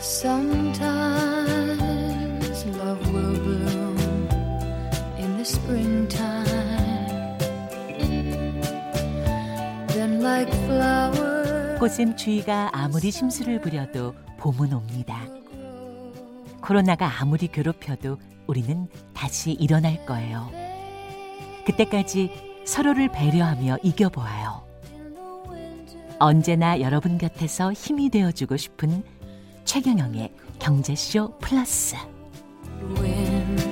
Sometimes love will bloom in the springtime. Then, like flowers, 꽃샘 추위가 아무리 심술을 부려도 봄은 옵니다. 코로나가 아무리 괴롭혀도 우리는 다시 일어날 거예요. 그때까지 서로를 배려하며 이겨보아요. 언제나 여러분 곁에서 힘이 되어주고 싶은 최경영의 경제쇼 플러스. wind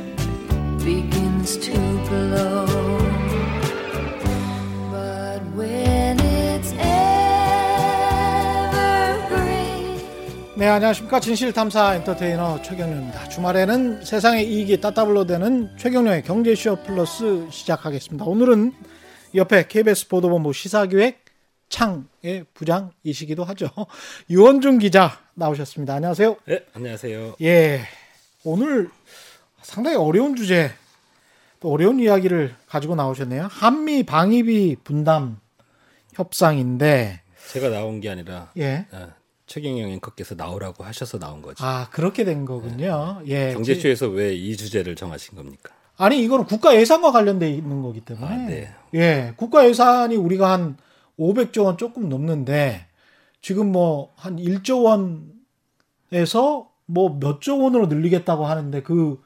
begins to blow. But when it's evergreen. 네, 안녕하십니까. 진실탐사 엔터테이너 최경련입니다. 주말에는 세상의 이익이 따따블로 되는 최경련의 경제쇼 플러스 시작하겠습니다. 오늘은 옆에 KBS 보도본부 시사기획 창의 부장이시기도 하죠. 유원준 기자 나오셨습니다. 안녕하세요. 네, 안녕하세요. 예. 오늘 상당히 어려운 주제, 또 어려운 이야기를 가지고 나오셨네요. 한미 방위비 분담 협상인데, 제가 나온 게 아니라 예. 아, 최경영 앵커께서 나오라고 하셔서 나온 거죠. 아, 그렇게 된 거군요. 예. 경제쇼에서 왜 이 주제를 정하신 겁니까? 아니 이거는 국가 예산과 관련돼 있는 거기 때문에 아, 네. 예 국가 예산이 우리가 한 500조 원 조금 넘는데 지금 뭐 한 1조 원에서 뭐 몇 조 원으로 늘리겠다고 하는데 그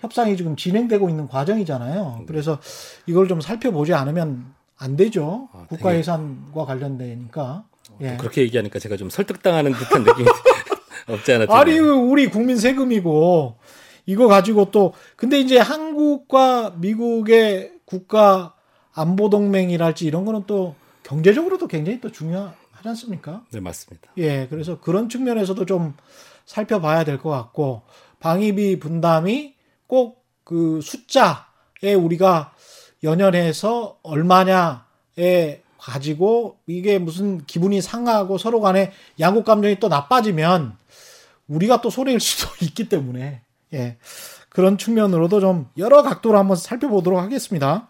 협상이 지금 진행되고 있는 과정이잖아요. 그래서 이걸 좀 살펴보지 않으면 안 되죠. 아, 국가 되게- 예산과 관련되니까. 예. 그렇게 얘기하니까 제가 좀 설득당하는 듯한 느낌이 없지 않아 아니. 우리 국민 세금이고 이거 가지고 또 근데 이제 한국과 미국의 국가 안보 동맹이랄지 이런 거는 또 경제적으로도 굉장히 또 중요 하지 않습니까? 네, 맞습니다. 예, 그래서 그런 측면에서도 좀 살펴봐야 될 것 같고 방위비 분담이 꼭 그 숫자에 우리가 연연해서 얼마냐에 가지고 이게 무슨 기분이 상하고 서로 간에 양국 감정이 또 나빠지면 우리가 또 손해일 수도 있기 때문에 예 그런 측면으로도 좀 여러 각도로 한번 살펴보도록 하겠습니다.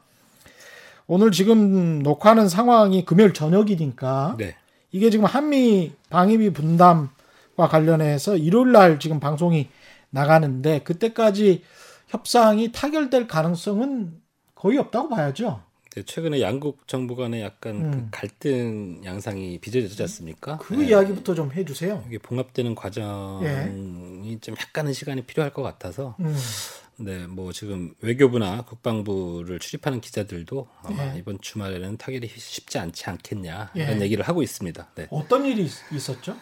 오늘 지금 녹화하는 상황이 금요일 저녁이니까 네. 이게 지금 한미 방위비 분담과 관련해서 일요일 날 지금 방송이 나가는데 그때까지 협상이 타결될 가능성은 거의 없다고 봐야죠. 네, 최근에 양국 정부 간에 약간 음. 그 갈등 양상이 빚어지지 않습니까? 그 네. 이야기부터 좀 해주세요. 이게 봉합되는 과정이 좀 약간은 시간이 필요할 것 같아서 음, 네, 뭐 지금 외교부나 국방부를 출입하는 기자들도 아마 예. 이번 주말에는 타결이 쉽지 않지 않겠냐 예. 이런 얘기를 하고 있습니다. 네. 어떤 일이 있- 있었죠?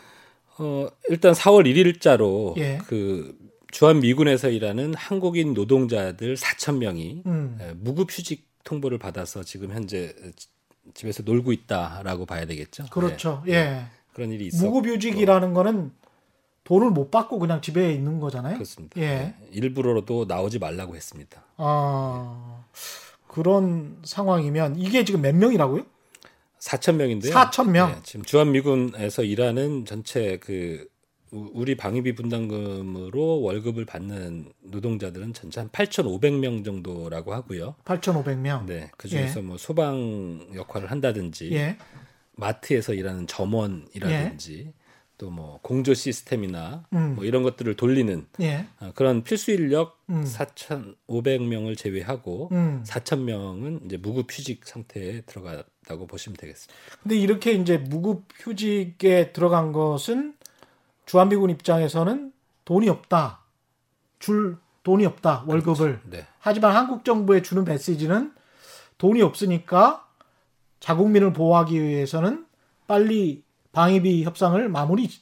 어, 일단 4월 1일자로 예. 그 주한 미군에서 일하는 한국인 노동자들 4천 명이 음, 무급 휴직 통보를 받아서 지금 현재 지- 집에서 놀고 있다라고 봐야 되겠죠. 그렇죠. 네. 예, 그런 일이 있어. 무급 휴직이라는 거는 돈을 못 받고 그냥 집에 있는 거잖아요. 그렇습니다. 예. 네. 일부러도 나오지 말라고 했습니다. 아 그런 상황이면 이게 지금 몇 명이라고요? 4천 명인데요. 4천 명. 네, 지금 주한 미군에서 일하는 전체 그 우- 우리 방위비 분담금으로 월급을 받는 노동자들은 전체 한 8,500명 정도라고 하고요. 8,500명. 네, 그 중에서 뭐 소방 역할을 한다든지 예. 마트에서 일하는 점원이라든지 또 뭐 공조 시스템이나 음. 뭐 이런 것들을 돌리는 예. 어, 그런 필수 인력 음. 4,500명을 제외하고 음. 4,000명은 이제 무급 휴직 상태에 들어갔다고 보시면 되겠습니다. 근데 이렇게 이제 무급 휴직에 들어간 것은 주한미군 입장에서는 돈이 없다. 줄 돈이 없다. 월급을. 네. 하지만 한국 정부에 주는 메시지는 돈이 없으니까 자국민을 보호하기 위해서는 빨리 방위비 협상을 마무리 지-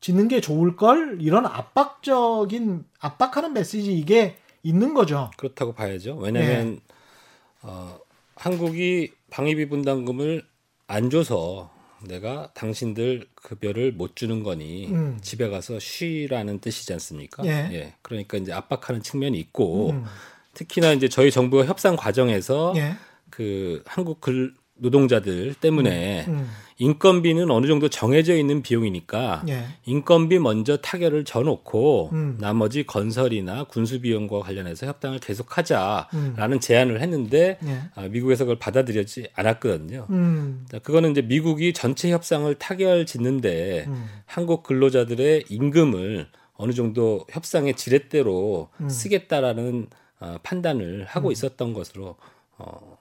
짓는 게 좋을 걸 이런 압박적인 압박하는 메시지 이게 있는 거죠. 그렇다고 봐야죠. 왜냐하면 네. 어, 한국이 방위비 분담금을 안 줘서 내가 당신들 급여를 못 주는 거니 음. 집에 가서 쉬라는 뜻이지 않습니까? 예. 그러니까 이제 압박하는 측면이 있고 음. 특히나 이제 저희 정부가 협상 과정에서 예. 그 한국 근- 노동자들 때문에 음. 인건비는 어느 정도 정해져 있는 비용이니까 예. 인건비 먼저 타결을 져놓고 음. 나머지 건설이나 군수 비용과 관련해서 협상을 계속하자라는 음. 제안을 했는데 예. 아, 미국에서 그걸 받아들여지 않았거든요. 음. 자, 그거는 이제 미국이 전체 협상을 타결 짓는데 음. 한국 근로자들의 임금을 어느 정도 협상의 지렛대로 음. 쓰겠다라는 어, 판단을 하고 있었던 것으로 어,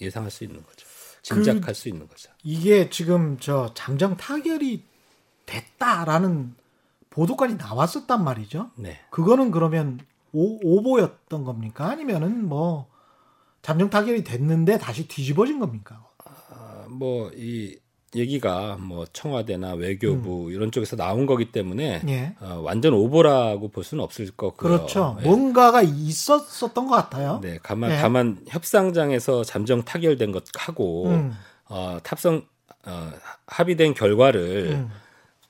예상할 수 있는 거죠. 짐작할 수 있는 거죠. 이게 지금 저 잠정 타결이 됐다라는 보도까지 나왔었단 말이죠. 네. 그거는 그러면 오, 오보였던 겁니까? 아니면은 뭐 잠정 타결이 됐는데 다시 뒤집어진 겁니까? 아, 뭐이 얘기가 뭐 청와대나 외교부 이런 쪽에서 나온 거기 때문에 음. 예. 어, 완전 오보라고 볼 수는 없을 거고요. 그렇죠. 예. 뭔가가 있었었던 것 같아요. 네, 다만 예. 다만 협상장에서 잠정 타결된 것하고 음. 어, 탑성 어, 합의된 결과를 음.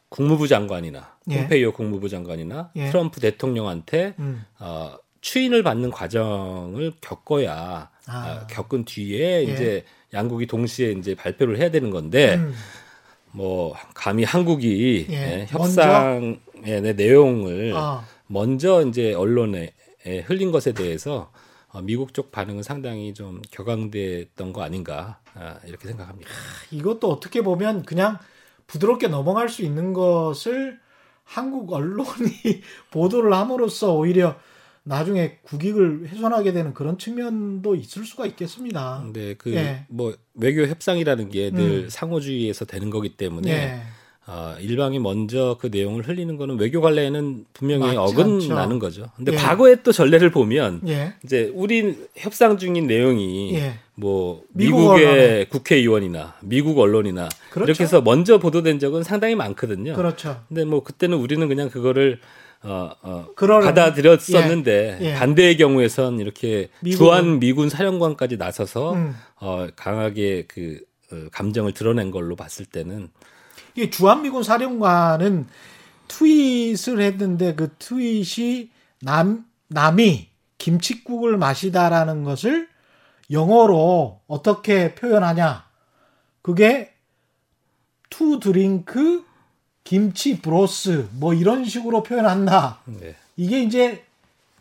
국무부 장관이나 예. 폼페이오 국무부 장관이나 예. 트럼프 대통령한테 음. 어, 추인을 받는 과정을 겪어야 아. 어, 겪은 뒤에 예. 이제 양국이 동시에 이제 발표를 해야 되는 건데 음. 뭐 감히 한국이 예. 예, 협상의 내- 내용을 아. 먼저 이제 언론에 예, 흘린 것에 대해서 어, 미국 쪽 반응은 상당히 좀 격앙됐던 거 아닌가 아, 이렇게 생각합니다. 이것도 어떻게 보면 그냥 부드럽게 넘어갈 수 있는 것을 한국 언론이 보도를 함으로써 오히려 나중에 국익을 훼손하게 되는 그런 측면도 있을 수가 있겠습니다. 근데 그 예. 뭐 외교 협상이라는 게늘 음. 상호주의에서 되는 거기 때문에 예. 어, 일방이 먼저 그 내용을 흘리는 거는 외교 관례에는 분명히 어긋나는 않죠. 거죠. 근데 예. 과거의 또 전례를 보면 예. 이제 우리 협상 중인 내용이 예. 뭐 미국 미국의 언론에. 국회의원이나 미국 언론이나 그렇죠. 이렇게 해서 먼저 보도된 적은 상당히 많거든요. 그렇죠. 근데 뭐 그때는 우리는 그냥 그거를 어, 어, 받아들였었는데 예, 예. 반대의 경우에선 이렇게 미국은- 주한 미군 사령관까지 나서서 음. 어, 강하게 그 어, 감정을 드러낸 걸로 봤을 때는 이게 주한 미군 사령관은 tweet을 했는데 그 tweet이 남 남이 김치국을 마시다라는 것을 영어로 어떻게 표현하냐? 그게 to drink kimchi broth 뭐 이런 식으로 표현한다. 네. 이게 이제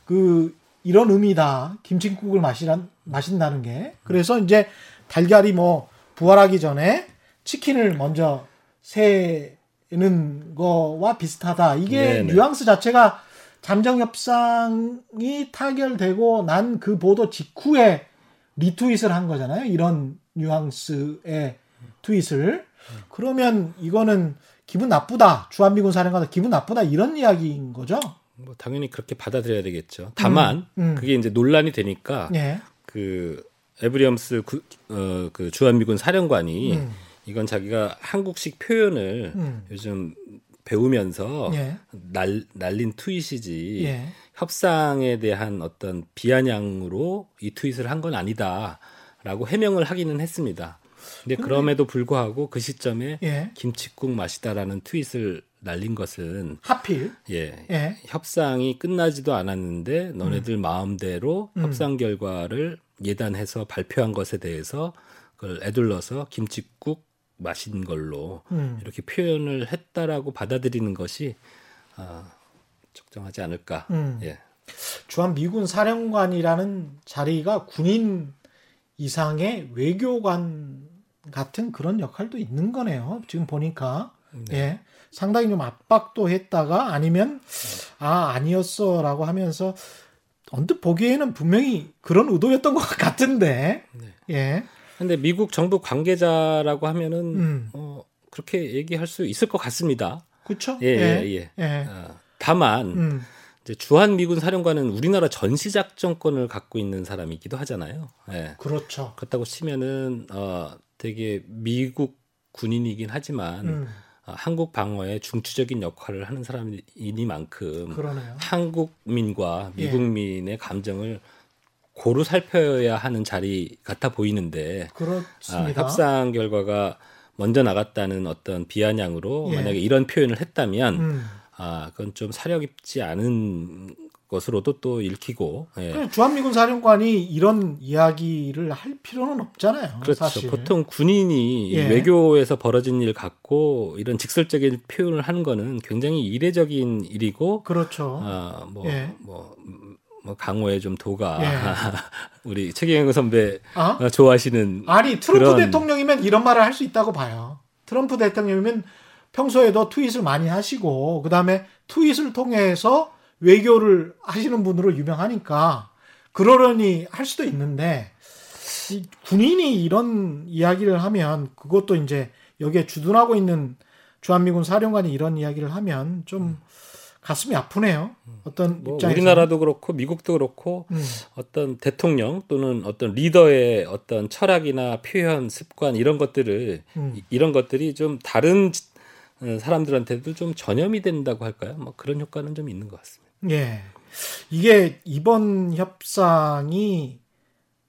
그 이런 의미다. 김치국을 마시란 마신다는 게. 그래서 이제 달걀이 뭐 부활하기 전에 치킨을 먼저 세는 거와 비슷하다. 이게 네네. 뉘앙스 자체가 잠정 협상이 타결되고 난 그 보도 직후에 리트윗을 한 거잖아요. 이런 뉘앙스의 트윗을. 그러면 이거는 기분 나쁘다. 주한미군 사령관 기분 나쁘다. 이런 이야기인 거죠. 뭐 당연히 그렇게 받아들여야 되겠죠. 다만 음, 음. 그게 이제 논란이 되니까 예. 그 에이브럼스 구, 어, 그 주한미군 사령관이 음. 이건 자기가 한국식 표현을 음. 요즘 배우면서 예. 날, 날린 tweet이지 예. 협상에 대한 어떤 비아냥으로 이 tweet을 한 건 아니다라고 해명을 하기는 했습니다. 근데 그럼에도 불구하고 그 시점에 예. 김치국 마시다라는 tweet을 날린 것은 하필. 예, 예. 협상이 끝나지도 않았는데 너네들 마음대로 음. 협상 결과를 예단해서 발표한 것에 대해서 그걸 애둘러서 김치국 마신 걸로 음. 이렇게 표현을 했다라고 받아들이는 것이 아, 적정하지 않을까. 음. 예. 주한 미군 사령관이라는 자리가 군인 이상의 외교관 같은 그런 역할도 있는 거네요. 지금 보니까. 예. 상당히 좀 압박도 했다가 아니면 아, 아니었어라고 하면서 언뜻 보기에는 분명히 그런 의도였던 것 같은데. 네. 예. 근데 미국 정부 관계자라고 하면은 음. 어, 그렇게 얘기할 수 있을 것 같습니다. 그렇죠? 예, 예, 예. 예. 아, 다만 음. 이제 주한 미군 사령관은 우리나라 전시 작전권을 갖고 있는 사람이기도 하잖아요. 예. 그렇죠. 그렇다고 치면은 어 되게 미국 군인이긴 하지만 음. 어, 한국 방어에 중추적인 역할을 하는 사람이니만큼 그러네요. 한국민과 예. 미국민의 감정을 고루 살펴야 하는 자리 같아 보이는데 아. 협상 결과가 먼저 나갔다는 어떤 비아냥으로 예. 만약에 이런 표현을 했다면 음. 아 그건 좀 사려 깊지 않은 것으로도 또 읽히고 예. 그 주한미군 사령관이 이런 이야기를 할 필요는 없잖아요. 그렇죠. 사실. 보통 군인이 이 예. 외교에서 벌어진 일 갖고 이런 직설적인 표현을 하는 거는 굉장히 이례적인 일이고 그렇죠. 아, 뭐, 예. 뭐, 음, 뭐 강호의 좀 도가 예. 우리 최경영 선배 아? 가 좋아하시는 아니 트럼프 그런- 대통령이면 이런 말을 할 수 있다고 봐요. 트럼프 대통령이면 평소에도 트윗을 많이 하시고 그다음에 트윗을 통해서 외교를 하시는 분으로 유명하니까 그러려니 할 수도 있는데 이 군인이 이런 이야기를 하면 그것도 이제 여기에 주둔하고 있는 주한미군 사령관이 이런 이야기를 하면 좀 가슴이 아프네요. 어떤 뭐 입장에서 우리나라도 그렇고 미국도 그렇고 음, 어떤 대통령 또는 어떤 리더의 어떤 철학이나 표현 습관 이런 것들을 음. 이- 이런 것들이 좀 다른 지- 어, 사람들한테도 좀 전염이 된다고 할까요? 뭐 그런 효과는 좀 있는 것 같습니다. 예. 이게 이번 협상이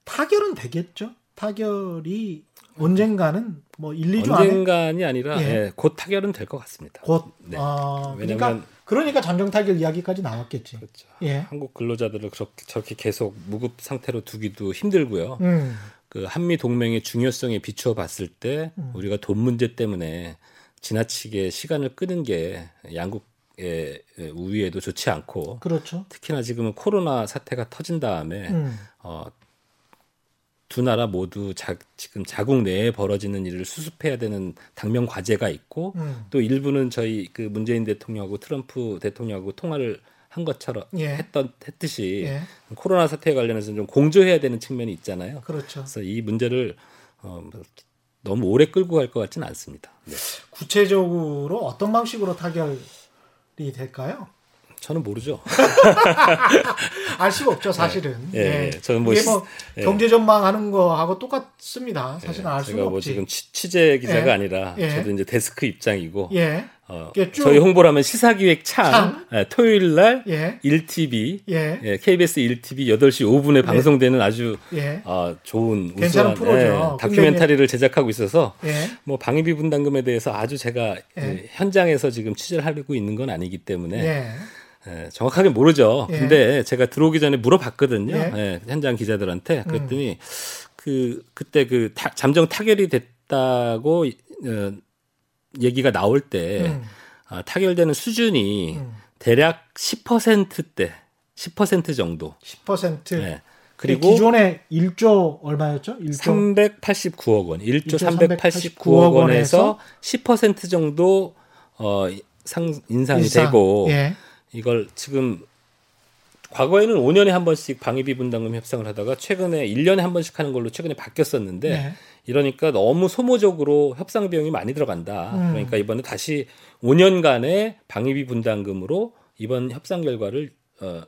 타결은 되겠죠? 타결이 언젠가는 뭐 1, 2주 안에 언젠간이 아니라 예. 예, 곧 타결은 될 것 같습니다. 곧 네. 아, 왜냐면- 그러니까 그러니까 잠정 타결 이야기까지 나왔겠지. 그렇죠. 예. 한국 근로자들을 그렇게 저렇게 계속 무급 상태로 두기도 힘들고요. 음. 그 한미 동맹의 중요성에 비추어 봤을 때 음. 우리가 돈 문제 때문에 지나치게 시간을 끄는 게 양국 의 우위에도 좋지 않고 그렇죠. 특히나 지금은 코로나 사태가 터진 다음에 음. 어, 두 나라 모두 자, 지금 자국 내에 벌어지는 일을 수습해야 되는 당면 과제가 있고 음. 또 일부는 저희 그 문재인 대통령하고 트럼프 대통령하고 통화를 한 것처럼 예. 했던 했듯이 예. 코로나 사태에 관련해서 좀 공조해야 되는 측면이 있잖아요. 그렇죠. 그래서 이 문제를 어, 뭐 너무 오래 끌고 갈 것 같지는 않습니다. 네. 구체적으로 어떤 방식으로 타결이 될까요? 저는 모르죠. 알 수가 없죠, 사실은. 예, 예. 저는 뭐뭐 예. 경제 전망하는 거하고 똑같습니다. 사실은 알 수가 제가 뭐 없지. 지금 취, 취재 기자가 예. 아니라 예. 저도 이제 데스크 입장이고 예. 어, 저희 홍보를 하면 시사기획 창, 창. 예, 토요일 날 예. 1TV 예. 예, KBS 1TV 8시 5분에 방송되는 아주 예. 어, 좋은 우수한 프로죠. 다큐멘터리를 제작하고 있어서 예. 뭐 방위비 분담금에 대해서 아주 제가 예. 예, 현장에서 지금 취재를 하고 있는 건 아니기 때문에 예. 예, 정확하게 모르죠. 예. 근데 제가 들어오기 전에 물어봤거든요. 예. 예, 현장 기자들한테 그랬더니 그 그때 그 타- 잠정 타결이 됐다고 어, 얘기가 나올 때 음. 아, 타결되는 수준이 음. 대략 10%대, 10% 정도. 10%. 예. 그리고 기존에 1조 얼마였죠? 1조 389억 원, 1조 1조 389억 원에서 10% 정도 어, 상 인상이 일상. 되고 예. 이걸 지금 과거에는 5년에 한 번씩 방위비 분담금 협상을 하다가 최근에 1년에 한 번씩 하는 걸로 최근에 바뀌었었는데 네. 이러니까 너무 소모적으로 협상 비용이 많이 들어간다. 음. 그러니까 이번에 다시 5년간의 방위비 분담금으로 이번 협상 결과를 어,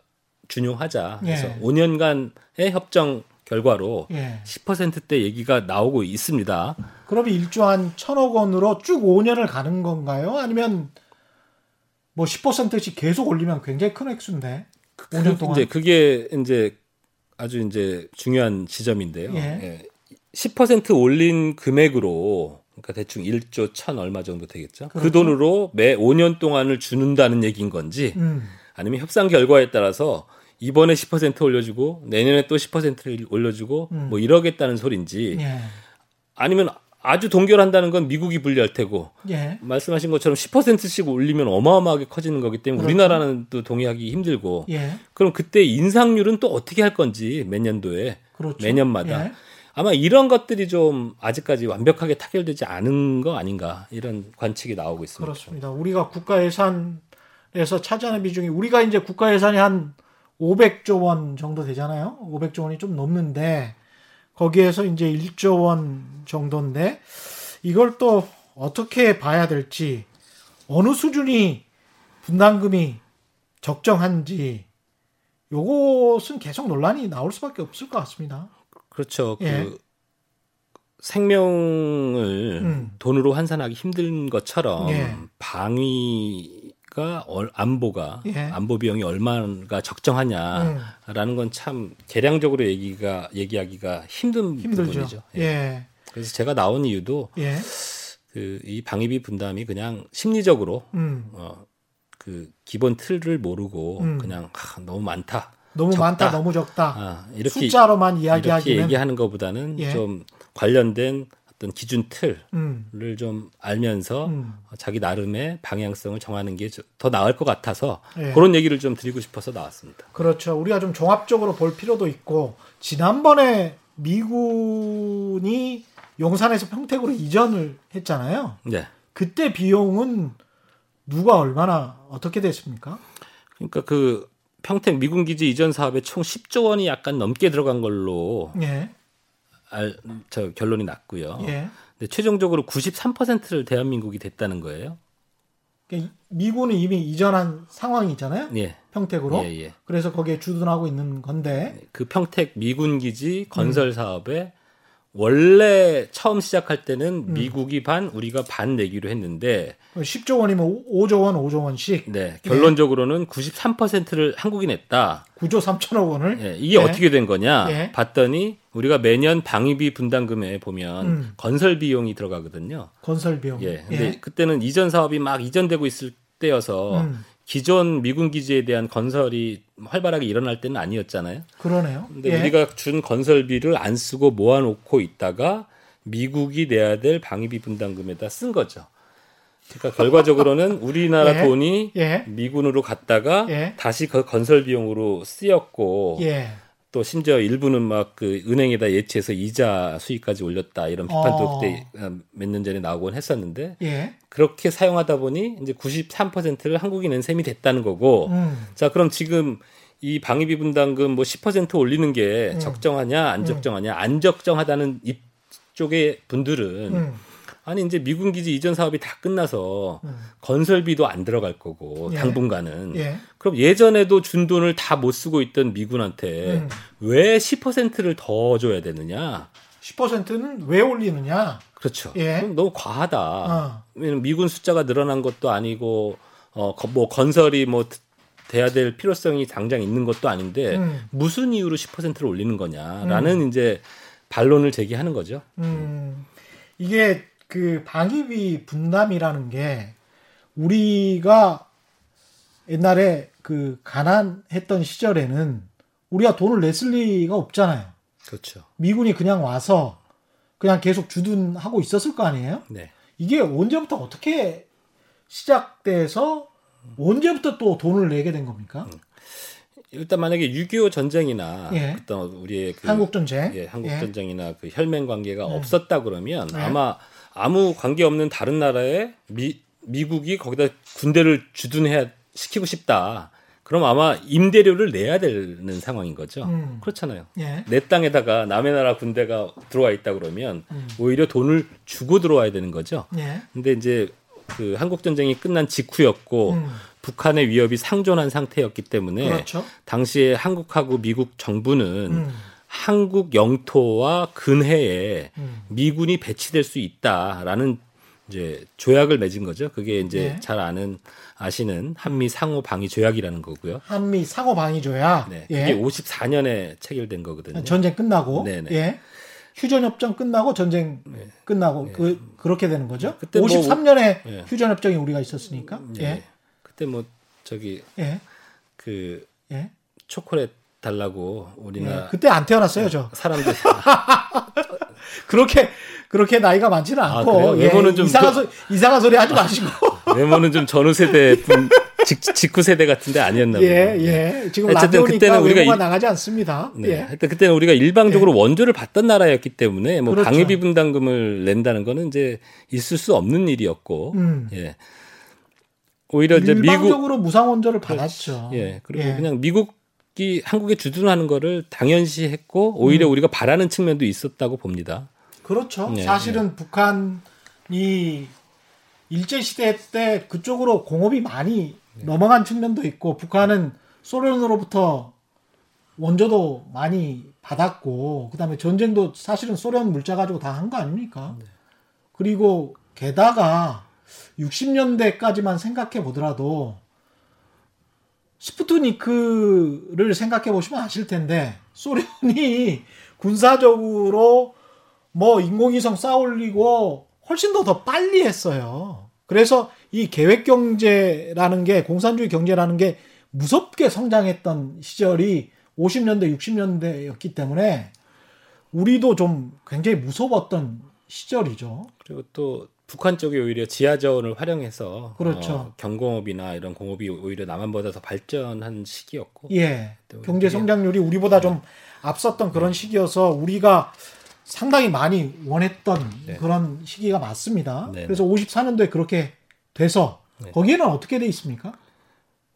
준용하자. 그래서 예. 5년간의 협정 결과로 예. 10%대 얘기가 나오고 있습니다. 그러면 1조 한 천억 원으로 쭉 5년을 가는 건가요? 아니면 뭐 10%씩 계속 올리면 굉장히 큰 액수인데. 5년 동안. 이제 그게 이제 아주 이제 중요한 지점인데요. 예. 예. 10% 올린 금액으로 그러니까 대충 1조 천 얼마 정도 되겠죠. 그 그렇죠. 돈으로 매 5년 동안을 주는다는 얘기인 건지 음. 아니면 협상 결과에 따라서 이번에 10% 올려주고 내년에 또 10%를 올려주고 음. 뭐 이러겠다는 소린지 예. 아니면 아주 동결한다는 건 미국이 불리할 테고 예. 말씀하신 것처럼 10%씩 올리면 어마어마하게 커지는 거기 때문에 그렇죠. 우리나라는 또 동의하기 힘들고 예. 그럼 그때 인상률은 또 어떻게 할 건지 몇 년도에 그렇죠. 매년마다 예. 아마 이런 것들이 좀 아직까지 완벽하게 타결되지 않은 거 아닌가 이런 관측이 나오고 있습니다. 그렇습니다. 우리가 국가 예산에서 차지하는 비중이 우리가 이제 국가 예산이 한 500조 원 정도 되잖아요. 500조 원이 좀 넘는데 거기에서 이제 1조 원 정도인데 이걸 또 어떻게 봐야 될지 어느 수준이 분담금이 적정한지 요것은 계속 논란이 나올 수밖에 없을 것 같습니다. 그렇죠. 예. 그 생명을 음. 돈으로 환산하기 힘든 것처럼 예. 방위가 얼- 안보가 예. 안보 비용이 얼마가 적정하냐라는 건 참 계량적으로 얘기가 얘기하기가 힘든 힘들죠. 부분이죠. 예. 예. 그래서 제가 나온 이유도 예. 그이 방위비 분담이 그냥 심리적으로 음. 어, 그 기본 틀을 모르고 음. 그냥 아, 너무 많다. 너무 적다. 많다, 너무 적다. 아, 이렇게 숫자로만 이렇게 이야기하기는 얘기하는 것보다는 예. 좀 관련된 어떤 기준 틀을 음, 좀 알면서 음. 자기 나름의 방향성을 정하는 게 더 나을 것 같아서 예. 그런 얘기를 좀 드리고 싶어서 나왔습니다. 그렇죠. 우리가 좀 종합적으로 볼 필요도 있고 지난번에 미군이 용산에서 평택으로 이전을 했잖아요. 네. 그때 비용은 누가 얼마나 어떻게 됐습니까? 그러니까 그 평택 미군 기지 이전 사업에 총 10조 원이 약간 넘게 들어간 걸로 예, 알, 저 결론이 났고요. 예. 근데 최종적으로 93%를 대한민국이 됐다는 거예요. 그러니까 미군은 이미 이전한 상황이잖아요. 예. 평택으로. 예, 예. 그래서 거기에 주둔하고 있는 건데. 그 평택 미군 기지 건설 사업에 원래 처음 시작할 때는 미국이 반, 우리가 반 내기로 했는데 10조 원이면 5조 원, 5조 원씩 네, 결론적으로는 93%를 한국이 냈다. 9조 3천억 원을 예, 이게 네. 어떻게 된 거냐? 예. 봤더니 우리가 매년 방위비 분담금에 보면 음. 건설 비용이 들어가거든요. 건설 비용. 예. 근데 그때는 이전 사업이 막 이전되고 있을 때여서 음. 기존 미군 기지에 대한 건설이 활발하게 일어날 때는 아니었잖아요. 그러네요. 근데 예. 우리가 준 건설비를 안 쓰고 모아놓고 있다가 미국이 내야 될 방위비 분담금에다 쓴 거죠. 그러니까 결과적으로는 우리나라 예. 돈이 예. 미군으로 갔다가 예. 다시 그 건설 비용으로 쓰였고 예. 또 심지어 일부는 막 그 은행에다 예치해서 이자 수익까지 올렸다 이런 비판도 어. 그때 몇 년 전에 나오곤 했었는데 예. 그렇게 사용하다 보니 이제 93%를 한국이 낸 셈이 됐다는 거고 음. 자 그럼 지금 이 방위비 분담금 뭐 10% 올리는 게 음. 적정하냐 안 적정하냐 안 적정하다는 이쪽의 분들은 음. 아니 이제 미군 기지 이전 사업이 다 끝나서 음. 건설비도 안 들어갈 거고 예. 당분간은 예. 그럼 예전에도 준 돈을 다 못 쓰고 있던 미군한테 음. 왜 10%를 더 줘야 되느냐? 10%는 왜 올리느냐? 그렇죠. 예. 그럼 너무 과하다. 어. 미군 숫자가 늘어난 것도 아니고 어뭐 건설이 뭐 돼야 될 필요성이 당장 있는 것도 아닌데 음. 무슨 이유로 10%를 올리는 거냐라는 이제 반론을 제기하는 거죠. 음, 이게 그 방위비 분담이라는 게 우리가 옛날에 그 가난했던 시절에는 우리가 돈을 냈을 리가 없잖아요. 그렇죠. 미군이 그냥 와서 그냥 계속 주둔하고 있었을 거 아니에요? 네. 이게 언제부터 어떻게 시작돼서 언제부터 또 돈을 내게 된 겁니까? 일단 만약에 6.25 전쟁이나 예. 어떤 우리의 그 한국 전쟁. 예, 한국 예. 전쟁이나 그 혈맹 관계가 음. 없었다 그러면 네. 아마 아무 관계 없는 다른 나라에 미 미국이 거기다 군대를 주둔해야 시키고 싶다. 그럼 아마 임대료를 내야 되는 상황인 거죠. 음. 그렇잖아요. 예. 내 땅에다가 남의 나라 군대가 들어와 있다 그러면 음. 오히려 돈을 주고 들어와야 되는 거죠. 예. 근데 이제 그 한국 전쟁이 끝난 직후였고 음. 북한의 위협이 상존한 상태였기 때문에 그렇죠. 당시에 한국하고 미국 정부는 음. 한국 영토와 근해에 음. 미군이 배치될 수 있다라는 이제 조약을 맺은 거죠. 그게 이제 네. 잘 아는 아시는 한미 상호 방위 조약이라는 거고요. 한미 상호 방위 조약. 네, 예. 그게 54년에 체결된 거거든요. 전쟁 끝나고 네네. 예. 휴전협정 끝나고 전쟁 끝나고 그 그렇게 되는 거죠. 그때 뭐 53년에 예. 휴전협정이 우리가 있었으니까. 예. 예. 그때 뭐 저기 예. 그 예. 초콜릿 달라고 우리나라 예. 그때 안 태어났어요, 저. 사람들 그렇게 그렇게 나이가 많지는 아, 않고? 예. 외모는 좀 이상한 저- 소 이상한 소리 하지 마시고. 외모는 좀 전후 세대 분 직, 직후 세대 같은데 아니었나 보네요. 예, 예. 지금 어쨌든 그때는 우리가 이- 나가지 않습니다. 네. 예. 하여튼 그때는 우리가 일방적으로 원조를 받던 나라였기 때문에 뭐 그렇죠. 방위비 분담금을 낸다는 거는 이제 있을 수 없는 일이었고, 음. 예. 오히려 이제 미국, 일방적으로 무상 원조를 받았죠. 예, 그리고 예. 그냥 미국 이 한국에 주둔하는 거를 당연시 했고 오히려 음. 우리가 바라는 측면도 있었다고 봅니다. 그렇죠. 네, 사실은 북한이 일제 시대 때 그쪽으로 공업이 많이 네. 넘어간 측면도 있고 북한은 소련으로부터 원조도 많이 받았고 그다음에 전쟁도 사실은 소련 물자 가지고 다 한 거 아닙니까? 네. 그리고 게다가 60년대까지만 생각해 보더라도 스푸트니크를 생각해 보시면 아실 텐데 소련이 군사적으로 뭐 인공위성 쌓아올리고 훨씬 더 더 빨리 했어요. 그래서 이 계획 경제라는 게 공산주의 경제라는 게 무섭게 성장했던 시절이 50년대, 60년대였기 때문에 우리도 좀 굉장히 무서웠던 시절이죠. 그리고 또 북한 쪽이 오히려 지하 자원을 활용해서 그렇죠. 어, 경공업이나 이런 공업이 오히려 남한보다 더 발전한 시기였고 예. 또 경제 성장률이 우리보다 좀 앞섰던 그런 시기여서 우리가 상당히 많이 원했던 네. 그런 시기가 맞습니다. 네, 그래서 54년도에 그렇게 돼서 네. 거기에는 어떻게 돼 있습니까?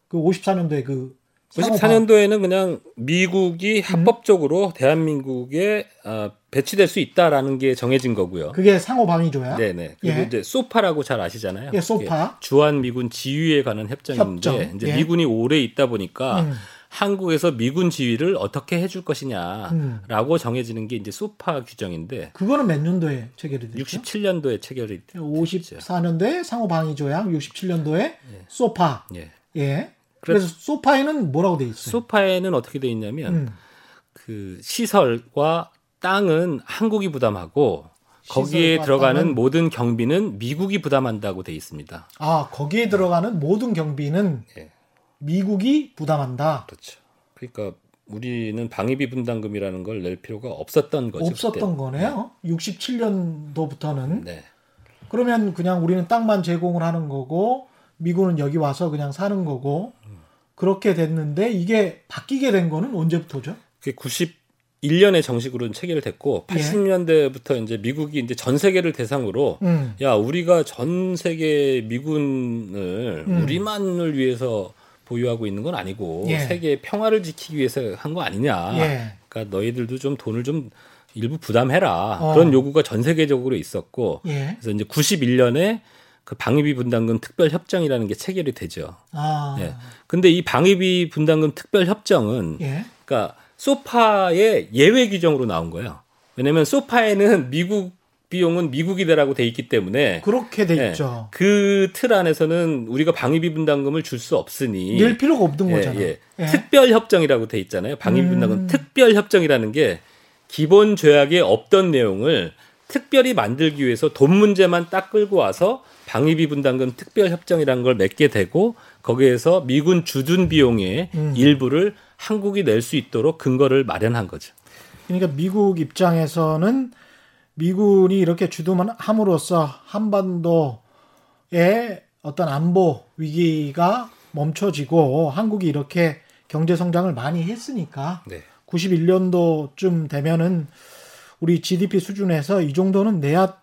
그 54년도에 그 상호방- 54년도에는 그냥 미국이 음. 합법적으로 대한민국에 어, 배치될 수 있다라는 게 정해진 거고요. 그게 상호방위조야. 네네. 그리고 예. 이제 소파라고 잘 아시잖아요. 예, 소파. 주한 미군 지휘에 관한 협정인데 협정. 이제 예. 미군이 오래 있다 보니까 음. 한국에서 미군 지휘를 어떻게 해줄 음. 것이냐라고 정해지는 게 이제 소파 규정인데 그거는 몇 년도에 체결이 됐죠? 67년도에 체결이 됐죠. 54년도에 상호방위조약, 67년도에 소파. 예. 예. 그래- 그래서 소파에는 뭐라고 돼 있어요? 소파에는 어떻게 돼 있냐면 음. 그 시설과 땅은 한국이 부담하고 거기에 들어가는 땅은? 모든 경비는 미국이 부담한다고 돼 있습니다. 아, 거기에 들어가는 모든 경비는 예. 미국이 부담한다. 그렇죠. 그러니까 우리는 방위비 분담금이라는 걸 낼 필요가 없었던 거죠. 없었던 그때. 거네요. 67년도부터는. 네. 그러면 그냥 우리는 땅만 제공을 하는 거고 미군은 여기 와서 그냥 사는 거고 그렇게 됐는데 이게 바뀌게 된 거는 언제부터죠? 그게 91년에 정식으로는 체결됐고 예. 80년대부터 이제 미국이 이제 전 세계를 대상으로 음. 야 우리가 전 세계 미군을 음. 우리만을 위해서 보유하고 있는 건 아니고 예. 세계 평화를 지키기 위해서 한 거 아니냐. 예. 그러니까 너희들도 좀 돈을 좀 일부 부담해라. 어. 그런 요구가 전 세계적으로 있었고 예. 그래서 이제 91년에 그 방위비 분담금 특별 협정이라는 게 체결이 되죠. 아. 예. 근데 이 방위비 분담금 특별 협정은 예. 그러니까 소파의 예외 규정으로 나온 거예요. 왜냐면 소파에는 미국 비용은 미국이 되라고 돼 있기 때문에 그렇게 돼 예, 있죠. 그 틀 안에서는 우리가 방위비 분담금을 줄 수 없으니 낼 필요가 없는 예, 거잖아요. 예. 예. 특별 협정이라고 돼 있잖아요. 방위비 분담금 음. 특별 협정이라는 게 기본 조약에 없던 내용을 특별히 만들기 위해서 돈 문제만 딱 끌고 와서 방위비 분담금 특별 협정이라는 걸 맺게 되고 거기에서 미군 주둔 비용의 음. 일부를 한국이 낼 수 있도록 근거를 마련한 거죠. 그러니까 미국 입장에서는 미군이 이렇게 주둔함으로써 한반도의 어떤 안보 위기가 멈춰지고 한국이 이렇게 경제 성장을 많이 했으니까 네. 91년도쯤 되면은 우리 GDP 수준에서 이 정도는 내야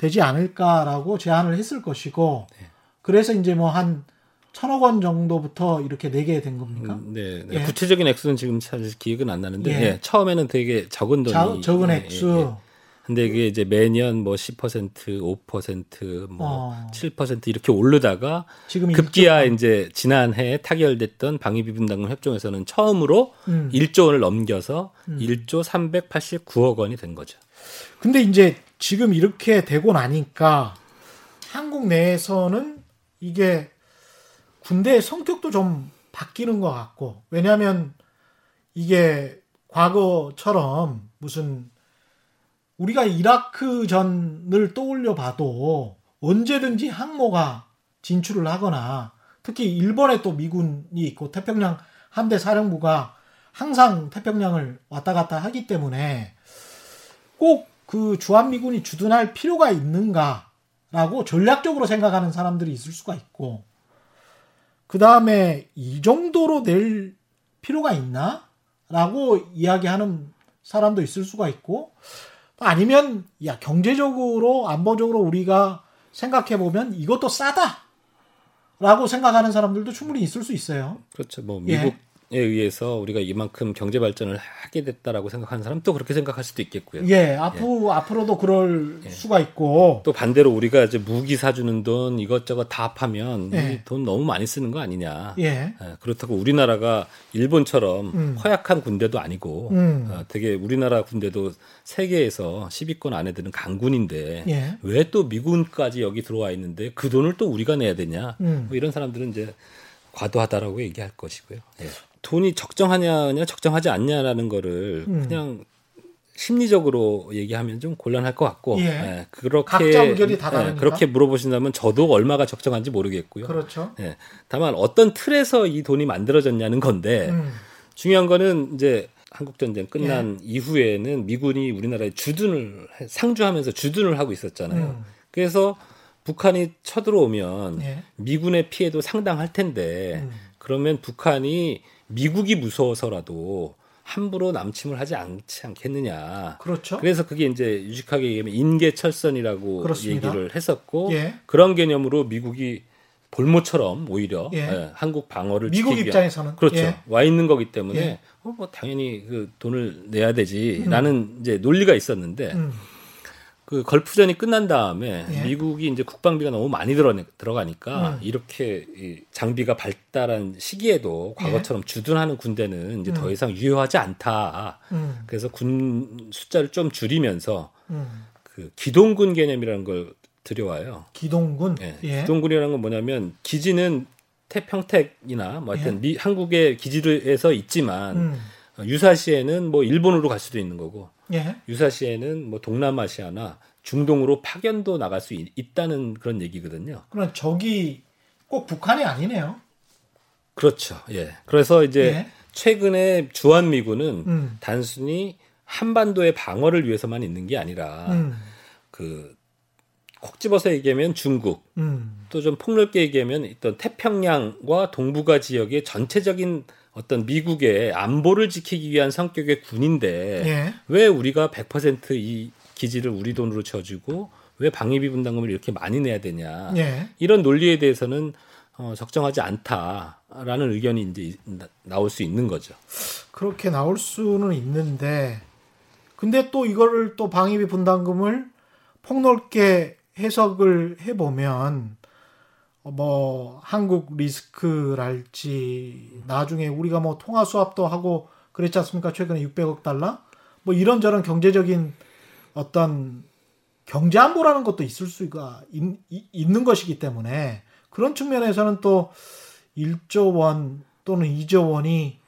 되지 않을까라고 제안을 했을 것이고 그래서 이제 뭐 한 천억 원 정도부터 이렇게 내게 된 겁니까? 음, 네, 네. 예. 구체적인 액수는 지금 사실 기억은 안 나는데 예. 예, 처음에는 되게 적은 돈이 자- 적은 예, 액수. 예, 예. 근데 이게 이제 매년 뭐 10%, 5%, 뭐 어. 7% 이렇게 오르다가 지금 급기야 이제 지난해 타결됐던 방위비 분담금 협정에서는 처음으로 음. 1조 원을 넘겨서 1조 389억 원이 된 거죠. 근데 이제 지금 이렇게 되고 나니까 한국 내에서는 이게 군대의 성격도 좀 바뀌는 것 같고 왜냐하면 이게 과거처럼 무슨 우리가 이라크 전을 떠올려 봐도 언제든지 항모가 진출을 하거나 특히 일본에 또 미군이 있고 태평양 함대 사령부가 항상 태평양을 왔다 갔다 하기 때문에 꼭 그 주한미군이 주둔할 필요가 있는가라고 전략적으로 생각하는 사람들이 있을 수가 있고 그 다음에 이 정도로 낼 필요가 있나? 라고 이야기하는 사람도 있을 수가 있고 아니면 야 경제적으로 안보적으로 우리가 생각해 보면 이것도 싸다 라고 생각하는 사람들도 충분히 있을 수 있어요. 그렇죠. 뭐 예. 미국에 의해서 우리가 이만큼 경제 발전을 하게 됐다라고 생각하는 사람 또 그렇게 생각할 수도 있겠고요. 예, 앞으로 앞으로도 그럴 수가 있고 또 반대로 우리가 이제 무기 사주는 돈 이것저것 다 합하면 예. 이돈 너무 많이 쓰는 거 아니냐. 예. 예, 그렇다고 우리나라가 일본처럼 음. 허약한 군대도 아니고 음. 어, 되게 우리나라 군대도 세계에서 10위권 안에 드는 강군인데 예. 왜또 미군까지 여기 들어와 있는데 그 돈을 또 우리가 내야 되냐 음. 뭐 이런 사람들은 이제 과도하다라고 얘기할 것이고요. 예. 돈이 적정하냐 적정하지 않냐라는 거를 음. 그냥 심리적으로 얘기하면 좀 곤란할 것 같고 예. 예, 그렇게 각자 의견이 다 예, 다르니까. 그렇게 물어보신다면 저도 얼마가 적정한지 모르겠고요. 그렇죠. 예, 다만 어떤 틀에서 이 돈이 만들어졌냐는 건데 음. 중요한 거는 이제 한국 전쟁 끝난 이후에는 미군이 우리나라에 주둔을 해- 상주하면서 주둔을 하고 있었잖아요. 음. 그래서 북한이 쳐들어오면 예. 미군의 피해도 상당할 텐데 음. 그러면 북한이 미국이 무서워서라도 함부로 남침을 하지 않지 않겠느냐. 그렇죠. 그래서 그게 이제 유식하게 얘기하면 인계철선이라고 그렇습니다. 얘기를 했었고 예. 그런 개념으로 미국이 볼모처럼 오히려 예. 예, 한국 방어를 미국 지키기 입장에서는 그렇죠 예. 와 있는 거기 때문에 예. 어, 뭐 당연히 그 돈을 내야 되지라는 이제 논리가 있었는데 음. 그 걸프전이 끝난 다음에 예. 미국이 이제 국방비가 너무 많이 들어 들어가니까 음. 이렇게 이 장비가 발달한 시기에도 과거처럼 주둔하는 군대는 이제 예. 음. 더 이상 유효하지 않다. 음. 그래서 군 숫자를 좀 줄이면서 음. 그 기동군 개념이라는 걸 들여와요. 기동군. 예. 예. 기동군이라는 건 뭐냐면 기지는 태평택이나 뭐 하여튼 예. 미, 한국의 기지에서 있지만 음. 어, 유사시에는 뭐 일본으로 갈 수도 있는 거고 예. 유사시에는 뭐 동남아시아나 중동으로 파견도 나갈 수 있, 다는 그런 얘기거든요. 그럼 적이 꼭 북한이 아니네요. 그렇죠. 예. 그래서 이제 예. 최근에 주한 미군은 음. 단순히 한반도의 방어를 위해서만 있는 게 아니라 음. 그콕 집어서 얘기하면 중국 음. 또좀 폭넓게 얘기하면 있던 태평양과 동북아 지역의 전체적인 어떤 미국의 안보를 지키기 위한 성격의 군인데 예. 왜 우리가 100%이 기지를 우리 돈으로 쳐주고 왜 방위비 분담금을 이렇게 많이 내야 되냐 예. 이런 논리에 대해서는 어, 적정하지 않다라는 의견이 이제 나- 나올 수 있는 거죠. 그렇게 나올 수는 있는데 근데 또 이거를 또 방위비 분담금을 폭넓게 해석을 해보면 어, 뭐 한국 리스크랄지 나중에 우리가 뭐 통화 수합도 하고 그랬지 않습니까 최근에 600억 달러 뭐 이런저런 경제적인 어떤 경제 안보라는 것도 있을 수가 있, 이- 있는 것이기 때문에 그런 측면에서는 또 1조 원 또는 2조 원이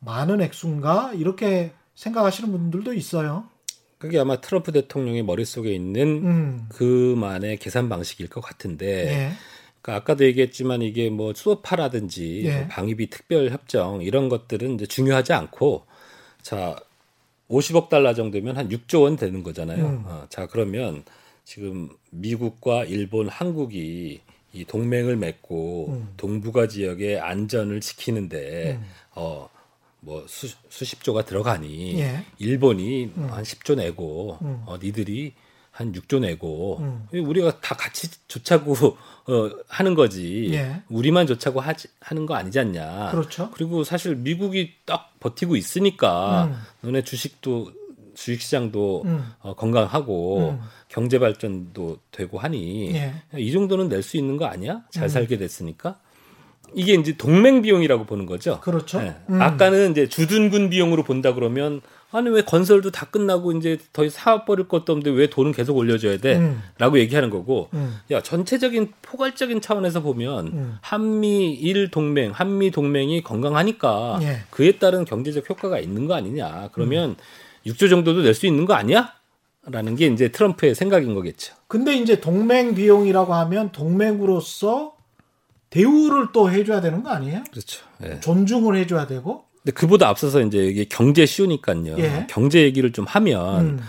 많은 액수인가 이렇게 생각하시는 분들도 있어요. 그게 아마 트럼프 대통령의 머릿속에 있는 음. 그만의 계산 방식일 것 같은데 예. 그러니까 아까도 얘기했지만 이게 뭐 수어파라든지 예. 뭐 방위비 특별 협정 이런 것들은 이제 중요하지 않고 자 50억 달러 정도면 한 6조 원 되는 거잖아요. 음. 어, 자 그러면 지금 미국과 일본, 한국이 이 동맹을 맺고 음. 동북아 지역의 안전을 지키는데 음. 어 뭐 수십조가 들어가니 예. 일본이 음. 한 10조 내고 음. 어, 니들이 한 6조 내고 음. 우리가 다 같이 좋자고 어, 하는 거지 예. 우리만 좋자고 하지, 하는 거 아니지 않냐 그렇죠. 그리고 사실 미국이 딱 버티고 있으니까 음. 너네 주식도 주식 시장도 음. 어, 건강하고 음. 경제 발전도 되고 하니 예. 이 정도는 낼 수 있는 거 아니야? 잘 음. 살게 됐으니까 이게 이제 동맹 비용이라고 보는 거죠. 그렇죠. 예. 음. 아까는 이제 주둔군 비용으로 본다 그러면 아니 왜 건설도 다 끝나고 이제 더 이상 사업 벌일 것도 없는데 왜 돈은 계속 올려줘야 돼? 음. 라고 얘기하는 거고 음. 야 전체적인 포괄적인 차원에서 보면 음. 한미일 동맹, 한미 동맹이 건강하니까 예. 그에 따른 경제적 효과가 있는 거 아니냐? 그러면 6조 정도도 낼 수 있는 거 아니야? 라는 게 이제 트럼프의 생각인 거겠죠. 근데 이제 동맹 비용이라고 하면 동맹으로서 대우를 또 해줘야 되는 거 아니에요? 그렇죠. 예. 존중을 해줘야 되고. 근데 그보다 앞서서 이제 이게 경제 쇼니까요. 예. 경제 얘기를 좀 하면 음.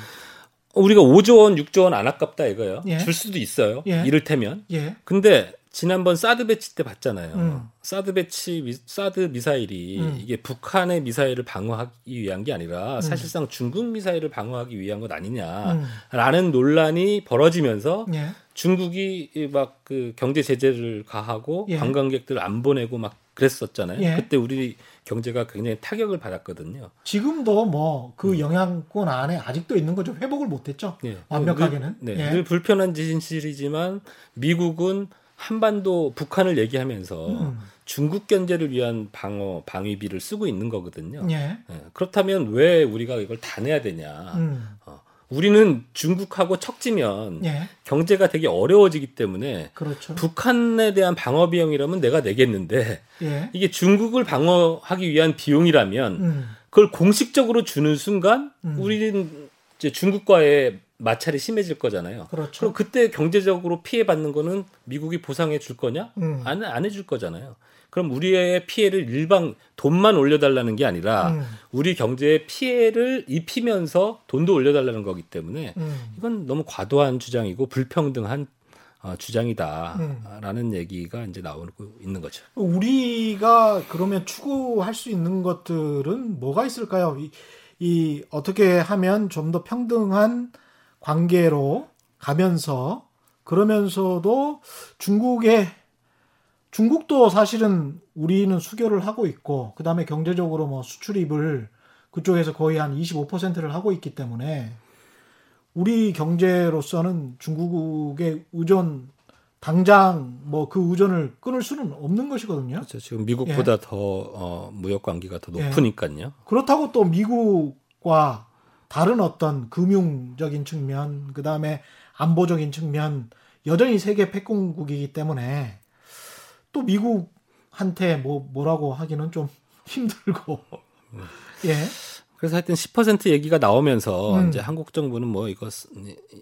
우리가 5조 원, 6조 원 안 아깝다 이거예요. 예. 줄 수도 있어요. 예. 이를테면. 예. 근데 지난번 사드 배치 때 봤잖아요. 음. 사드 배치 미- 사드 미사일이 음. 이게 북한의 미사일을 방어하기 위한 게 아니라 사실상 중국 미사일을 방어하기 위한 것 음. 아니냐라는 논란이 벌어지면서 예. 중국이 막 그 경제 제재를 가하고 예. 관광객들 안 보내고 막 그랬었잖아요. 예. 그때 우리 경제가 굉장히 타격을 받았거든요. 지금도 뭐 그 영향권 안에 아직도 있는 거죠. 회복을 못했죠. 예. 완벽하게는. 늘, 네, 예. 늘 불편한 진실이지만 미국은 한반도 북한을 얘기하면서 음. 중국 견제를 위한 방어 방위비를 쓰고 있는 거거든요. 예. 예, 그렇다면 왜 우리가 이걸 다 내야 되냐? 음. 어, 우리는 중국하고 척지면 예. 경제가 되게 어려워지기 때문에 그렇죠. 북한에 대한 방어 비용이라면 내가 내겠는데 예. 이게 중국을 방어하기 위한 비용이라면 음. 그걸 공식적으로 주는 순간 음. 우리는 이제 중국과의 마찰이 심해질 거잖아요. 그렇죠. 그럼 그때 경제적으로 피해 받는 거는 미국이 보상해 줄 거냐? 음. 안 안 해줄 거잖아요. 그럼 우리의 피해를 일방 돈만 올려달라는 게 아니라 음. 우리 경제에 피해를 입히면서 돈도 올려달라는 거기 때문에 음. 이건 너무 과도한 주장이고 불평등한 어, 주장이다라는 음. 얘기가 이제 나오고 있는 거죠. 우리가 그러면 추구할 수 있는 것들은 뭐가 있을까요? 이, 이 어떻게 하면 좀 더 평등한 관계로 가면서 그러면서도 중국의 중국도 사실은 우리는 수교를 하고 있고 그다음에 경제적으로 뭐 수출입을 그쪽에서 거의 한 25%를 하고 있기 때문에 우리 경제로서는 중국의 의존 당장 뭐 그 의존을 끊을 수는 없는 것이거든요. 그렇죠. 지금 미국보다 더 어, 무역 관계가 더 예. 높으니까요. 그렇다고 또 미국과 다른 어떤 금융적인 측면, 그 다음에 안보적인 측면, 여전히 세계 패권국이기 때문에 또 미국한테 뭐, 뭐라고 하기는 좀 힘들고, 예. 그래서 하여튼 10% 얘기가 나오면서 음. 이제 한국 정부는 뭐 이거 스-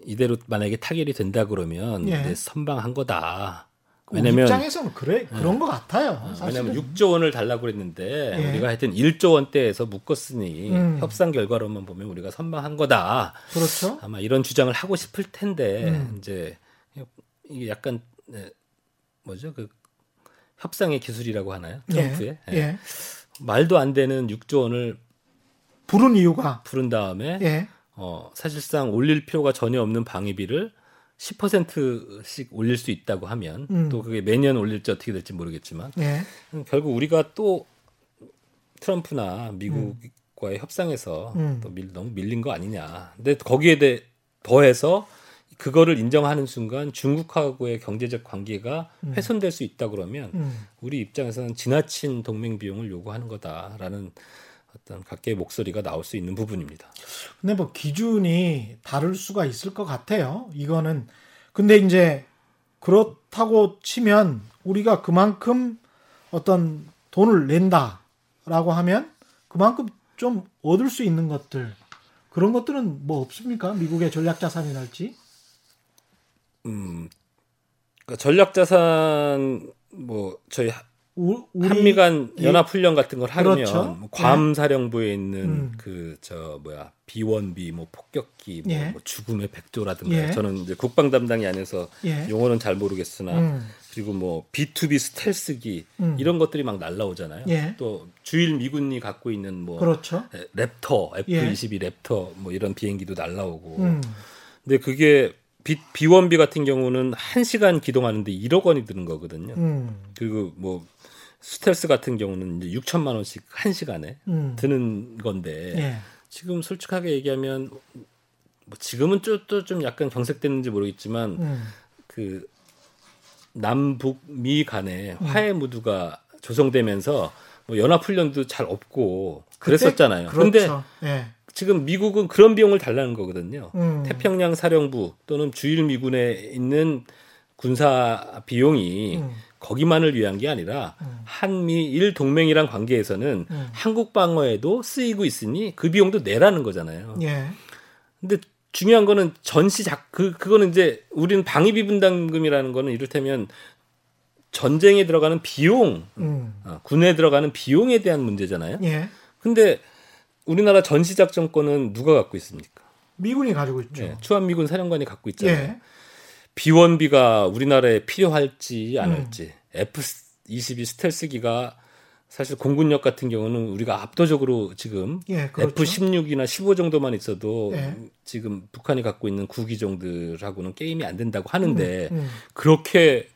이대로 만약에 타결이 된다 그러면 예. 선방한 거다. 우리 왜냐면 입장에서는 그래, 그런 것 같아요. 사실은. 왜냐면 6조 원을 달라고 그랬는데 예. 우리가 하여튼 1조 원대에서 묶었으니 음. 협상 결과로만 보면 우리가 선방한 거다. 그렇죠. 아마 이런 주장을 하고 싶을 텐데 음. 이제 이게 약간 네, 뭐죠 그 협상의 기술이라고 하나요 트럼프의 예. 예. 말도 안 되는 6조 원을 부른 이유가, 부른 다음에 예. 어, 사실상 올릴 필요가 전혀 없는 방위비를 10%씩 올릴 수 있다고 하면 음. 또 그게 매년 올릴지 어떻게 될지 모르겠지만 예. 음, 결국 우리가 또 트럼프나 미국과의 협상에서 음. 또 밀, 너무 밀린 거 아니냐. 근데 거기에 대 더해서 그거를 인정하는 순간 중국하고의 경제적 관계가 훼손될 수 있다 그러면 음. 우리 입장에서는 지나친 동맹 비용을 요구하는 거다라는 어떤 각계의 목소리가 나올 수 있는 부분입니다. 근데 뭐 기준이 다를 수가 있을 것 같아요. 이거는 근데 이제 그렇다고 치면 우리가 그만큼 어떤 돈을 낸다라고 하면 그만큼 좀 얻을 수 있는 것들 그런 것들은 뭐 없습니까? 미국의 전략 자산이랄지. 음, 그러니까 전략 자산 뭐 저희 우, 우리 한미 간 이- 연합 훈련 같은 걸 하면 그렇죠. 뭐괌 사령부에 있는 음. 그저 뭐야 B1B 뭐 폭격기 뭐, 예. 뭐 죽음의 백조라든가 예. 저는 이제 국방 담당이 아니어서 예. 용어는 잘 모르겠으나 음. 그리고 뭐 B2B 스텔스기 음. 이런 것들이 막 날라오잖아요. 예. 또 주일 미군이 갖고 있는 뭐 그렇죠. 에, 랩터 F22 랩터 뭐 이런 비행기도 날라오고 음. 근데 그게 비, B1B 같은 경우는 한 시간 기동하는데 1억 원이 드는 거거든요. 음. 그리고 뭐 스텔스 같은 경우는 이제 6천만 원씩 한 시간에 음. 드는 건데 예. 지금 솔직하게 얘기하면 뭐 지금은 또좀 약간 경색됐는지 모르겠지만 음. 그 남북 미 간에 화해 무드가 조성되면서 뭐 연합 훈련도 잘 없고 그랬었잖아요. 그때- 근데 그렇죠. 예. 지금 미국은 그런 비용을 달라는 거거든요. 음. 태평양 사령부 또는 주일 미군에 있는 군사 비용이 음. 거기만을 위한 게 아니라 음. 한미일 동맹이란 관계에서는 음. 한국 방어에도 쓰이고 있으니 그 비용도 내라는 거잖아요. 예. 근데 중요한 거는 전시 작, 그, 그거는 이제 우리는 방위비 분담금이라는 거는 이를테면 전쟁에 들어가는 비용, 음. 어, 군에 들어가는 비용에 대한 문제잖아요. 예. 근데 우리나라 전시작전권은 누가 갖고 있습니까? 미군이 가지고 있죠. 예, 추한미군 사령관이 갖고 있잖아요. 예. 비원비가 우리나라에 필요할지 안 음. 할지 F-22 스텔스기가 사실 공군력 같은 경우는 우리가 압도적으로 지금 예, 그렇죠. F-16이나 15 정도만 있어도 예. 지금 북한이 갖고 있는 구기종들하고는 게임이 안 된다고 하는데 음. 그렇게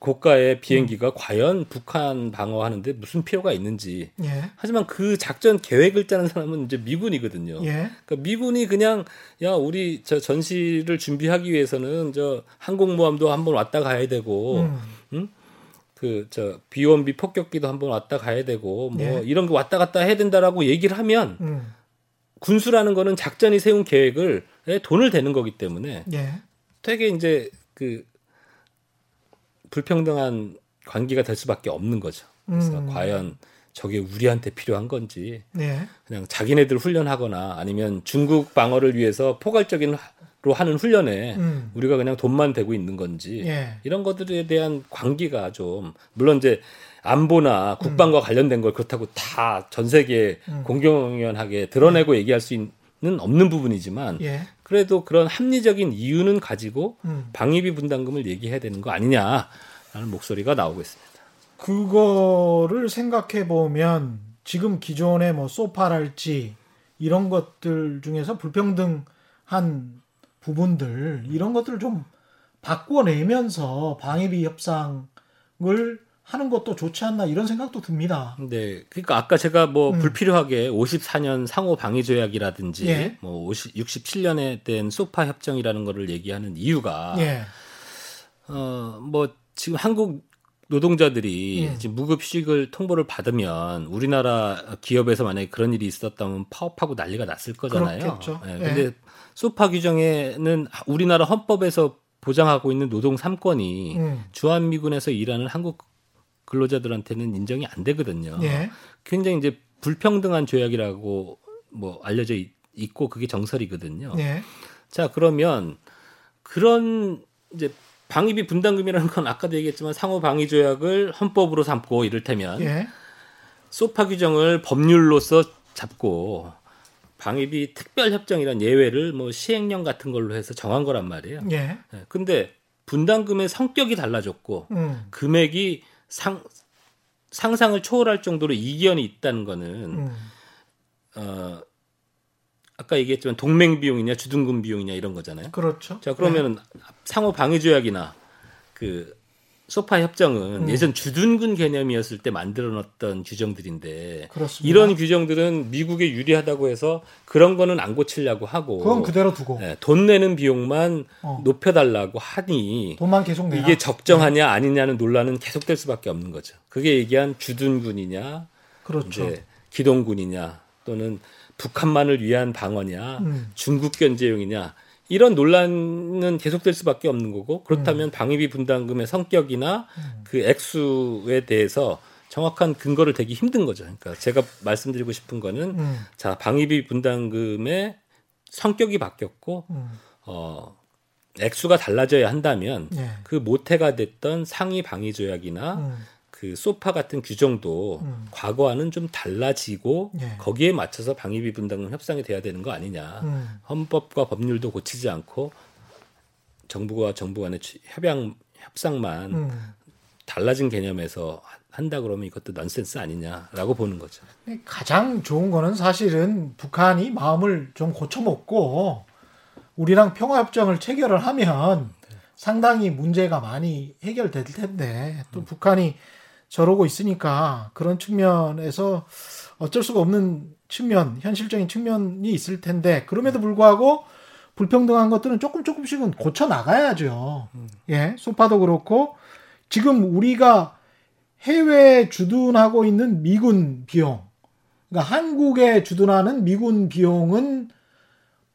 고가의 비행기가 과연 북한 방어하는데 무슨 필요가 있는지 예. 하지만 그 작전 계획을 짜는 사람은 이제 미군이거든요. 예. 그러니까 미군이 그냥 야 우리 저 전시를 준비하기 위해서는 저 항공모함도 한번 왔다 가야 되고 음. 그저 비원비 폭격기도 한번 왔다 가야 되고 뭐 예. 이런 거 왔다 갔다 해야 된다라고 얘기를 하면 음. 군수라는 거는 작전이 세운 계획을 에 돈을 대는 거기 때문에 예. 되게 이제 그 불평등한 관계가 될 수밖에 없는 거죠. 그래서 음. 과연 저게 우리한테 필요한 건지 네. 그냥 자기네들 훈련하거나 아니면 중국 방어를 위해서 포괄적인 로 하는 훈련에 음. 우리가 그냥 돈만 대고 있는 건지 예. 이런 것들에 대한 관계가 좀 물론 이제 안보나 국방과 관련된 걸 그렇다고 다 전 세계에 음. 공공연하게 드러내고 얘기할 수 있는 없는 부분이지만 예. 그래도 그런 합리적인 이유는 가지고 음. 방위비 분담금을 얘기해야 되는 거 아니냐라는 목소리가 나오고 있습니다. 그거를 생각해 보면 지금 기존의 뭐 소파랄지 이런 것들 중에서 불평등한 부분들 이런 것들을 좀 바꿔내면서 방위비 협상을 하는 것도 좋지 않나 이런 생각도 듭니다. 네, 그러니까 아까 제가 뭐 음. 불필요하게 54년 상호 방위 조약이라든지 예. 뭐 50, 67년에 된 소파 협정이라는 거를 얘기하는 이유가 예. 어, 뭐 지금 한국 노동자들이 예. 지금 무급휴직을 통보를 받으면 우리나라 기업에서 만약에 그런 일이 있었다면 파업하고 난리가 났을 거잖아요. 그렇겠죠. 예, 예. 근데 소파 규정에는 우리나라 헌법에서 보장하고 있는 노동 3권이 음. 주한미군에서 일하는 한국 근로자들한테는 인정이 안 되거든요. 예. 굉장히 이제 불평등한 조약이라고 뭐 알려져 있- 있고 그게 정설이거든요. 예. 자 그러면 그런 이제 방위비 분담금이라는 건 아까도 얘기했지만 상호 방위 조약을 헌법으로 삼고 이를테면 예. 소파 규정을 법률로서 잡고 방위비 특별 협정이란 예외를 뭐 시행령 같은 걸로 해서 정한 거란 말이에요. 예. 예, 근데 분담금의 성격이 달라졌고 음. 금액이 상 상상을 초월할 정도로 이견이 있다는 거는 음. 어 아까 얘기했지만 동맹 비용이냐 주둔금 비용이냐 이런 거잖아요. 그렇죠. 자 그러면은 상호 방위 조약이나 그 소파 협정은 음. 예전 주둔군 개념이었을 때 만들어놨던 규정들인데 그렇습니다. 이런 규정들은 미국에 유리하다고 해서 그런 거는 안 고치려고 하고 그건 그대로 두고 예, 돈 내는 비용만 어. 높여달라고 하니 돈만 계속 내라. 이게 적정하냐 아니냐는 논란은 계속될 수밖에 없는 거죠. 그게 얘기한 주둔군이냐 그렇죠. 기동군이냐 또는 북한만을 위한 방어냐 음. 중국 견제용이냐 이런 논란은 계속될 수밖에 없는 거고 음. 그렇다면 방위비 분담금의 성격이나 그 액수에 대해서 정확한 근거를 대기 힘든 거죠. 그러니까 제가 말씀드리고 싶은 거는 음. 자 방위비 분담금의 성격이 바뀌었고 음. 어 액수가 달라져야 한다면 예. 그 모태가 됐던 상위 방위 조약이나 음. 그 소파 같은 규정도 음. 과거와는 좀 달라지고 예. 거기에 맞춰서 방위비 분담금 협상이 돼야 되는 거 아니냐. 음. 헌법과 법률도 고치지 않고 정부와 정부 간의 취- 협양 협상만 음. 달라진 개념에서 한다 그러면 이것도 넌센스 아니냐라고 보는 거죠. 가장 좋은 거는 사실은 북한이 마음을 좀 고쳐먹고 우리랑 평화협정을 체결을 하면 상당히 문제가 많이 해결될 텐데 또 북한이 저러고 있으니까 그런 측면에서 어쩔 수가 없는 측면, 현실적인 측면이 있을 텐데 그럼에도 불구하고 불평등한 것들은 조금 조금씩은 고쳐 나가야죠. 예, 소파도 그렇고 지금 우리가 해외에 주둔하고 있는 미군 비용, 그러니까 한국에 주둔하는 미군 비용은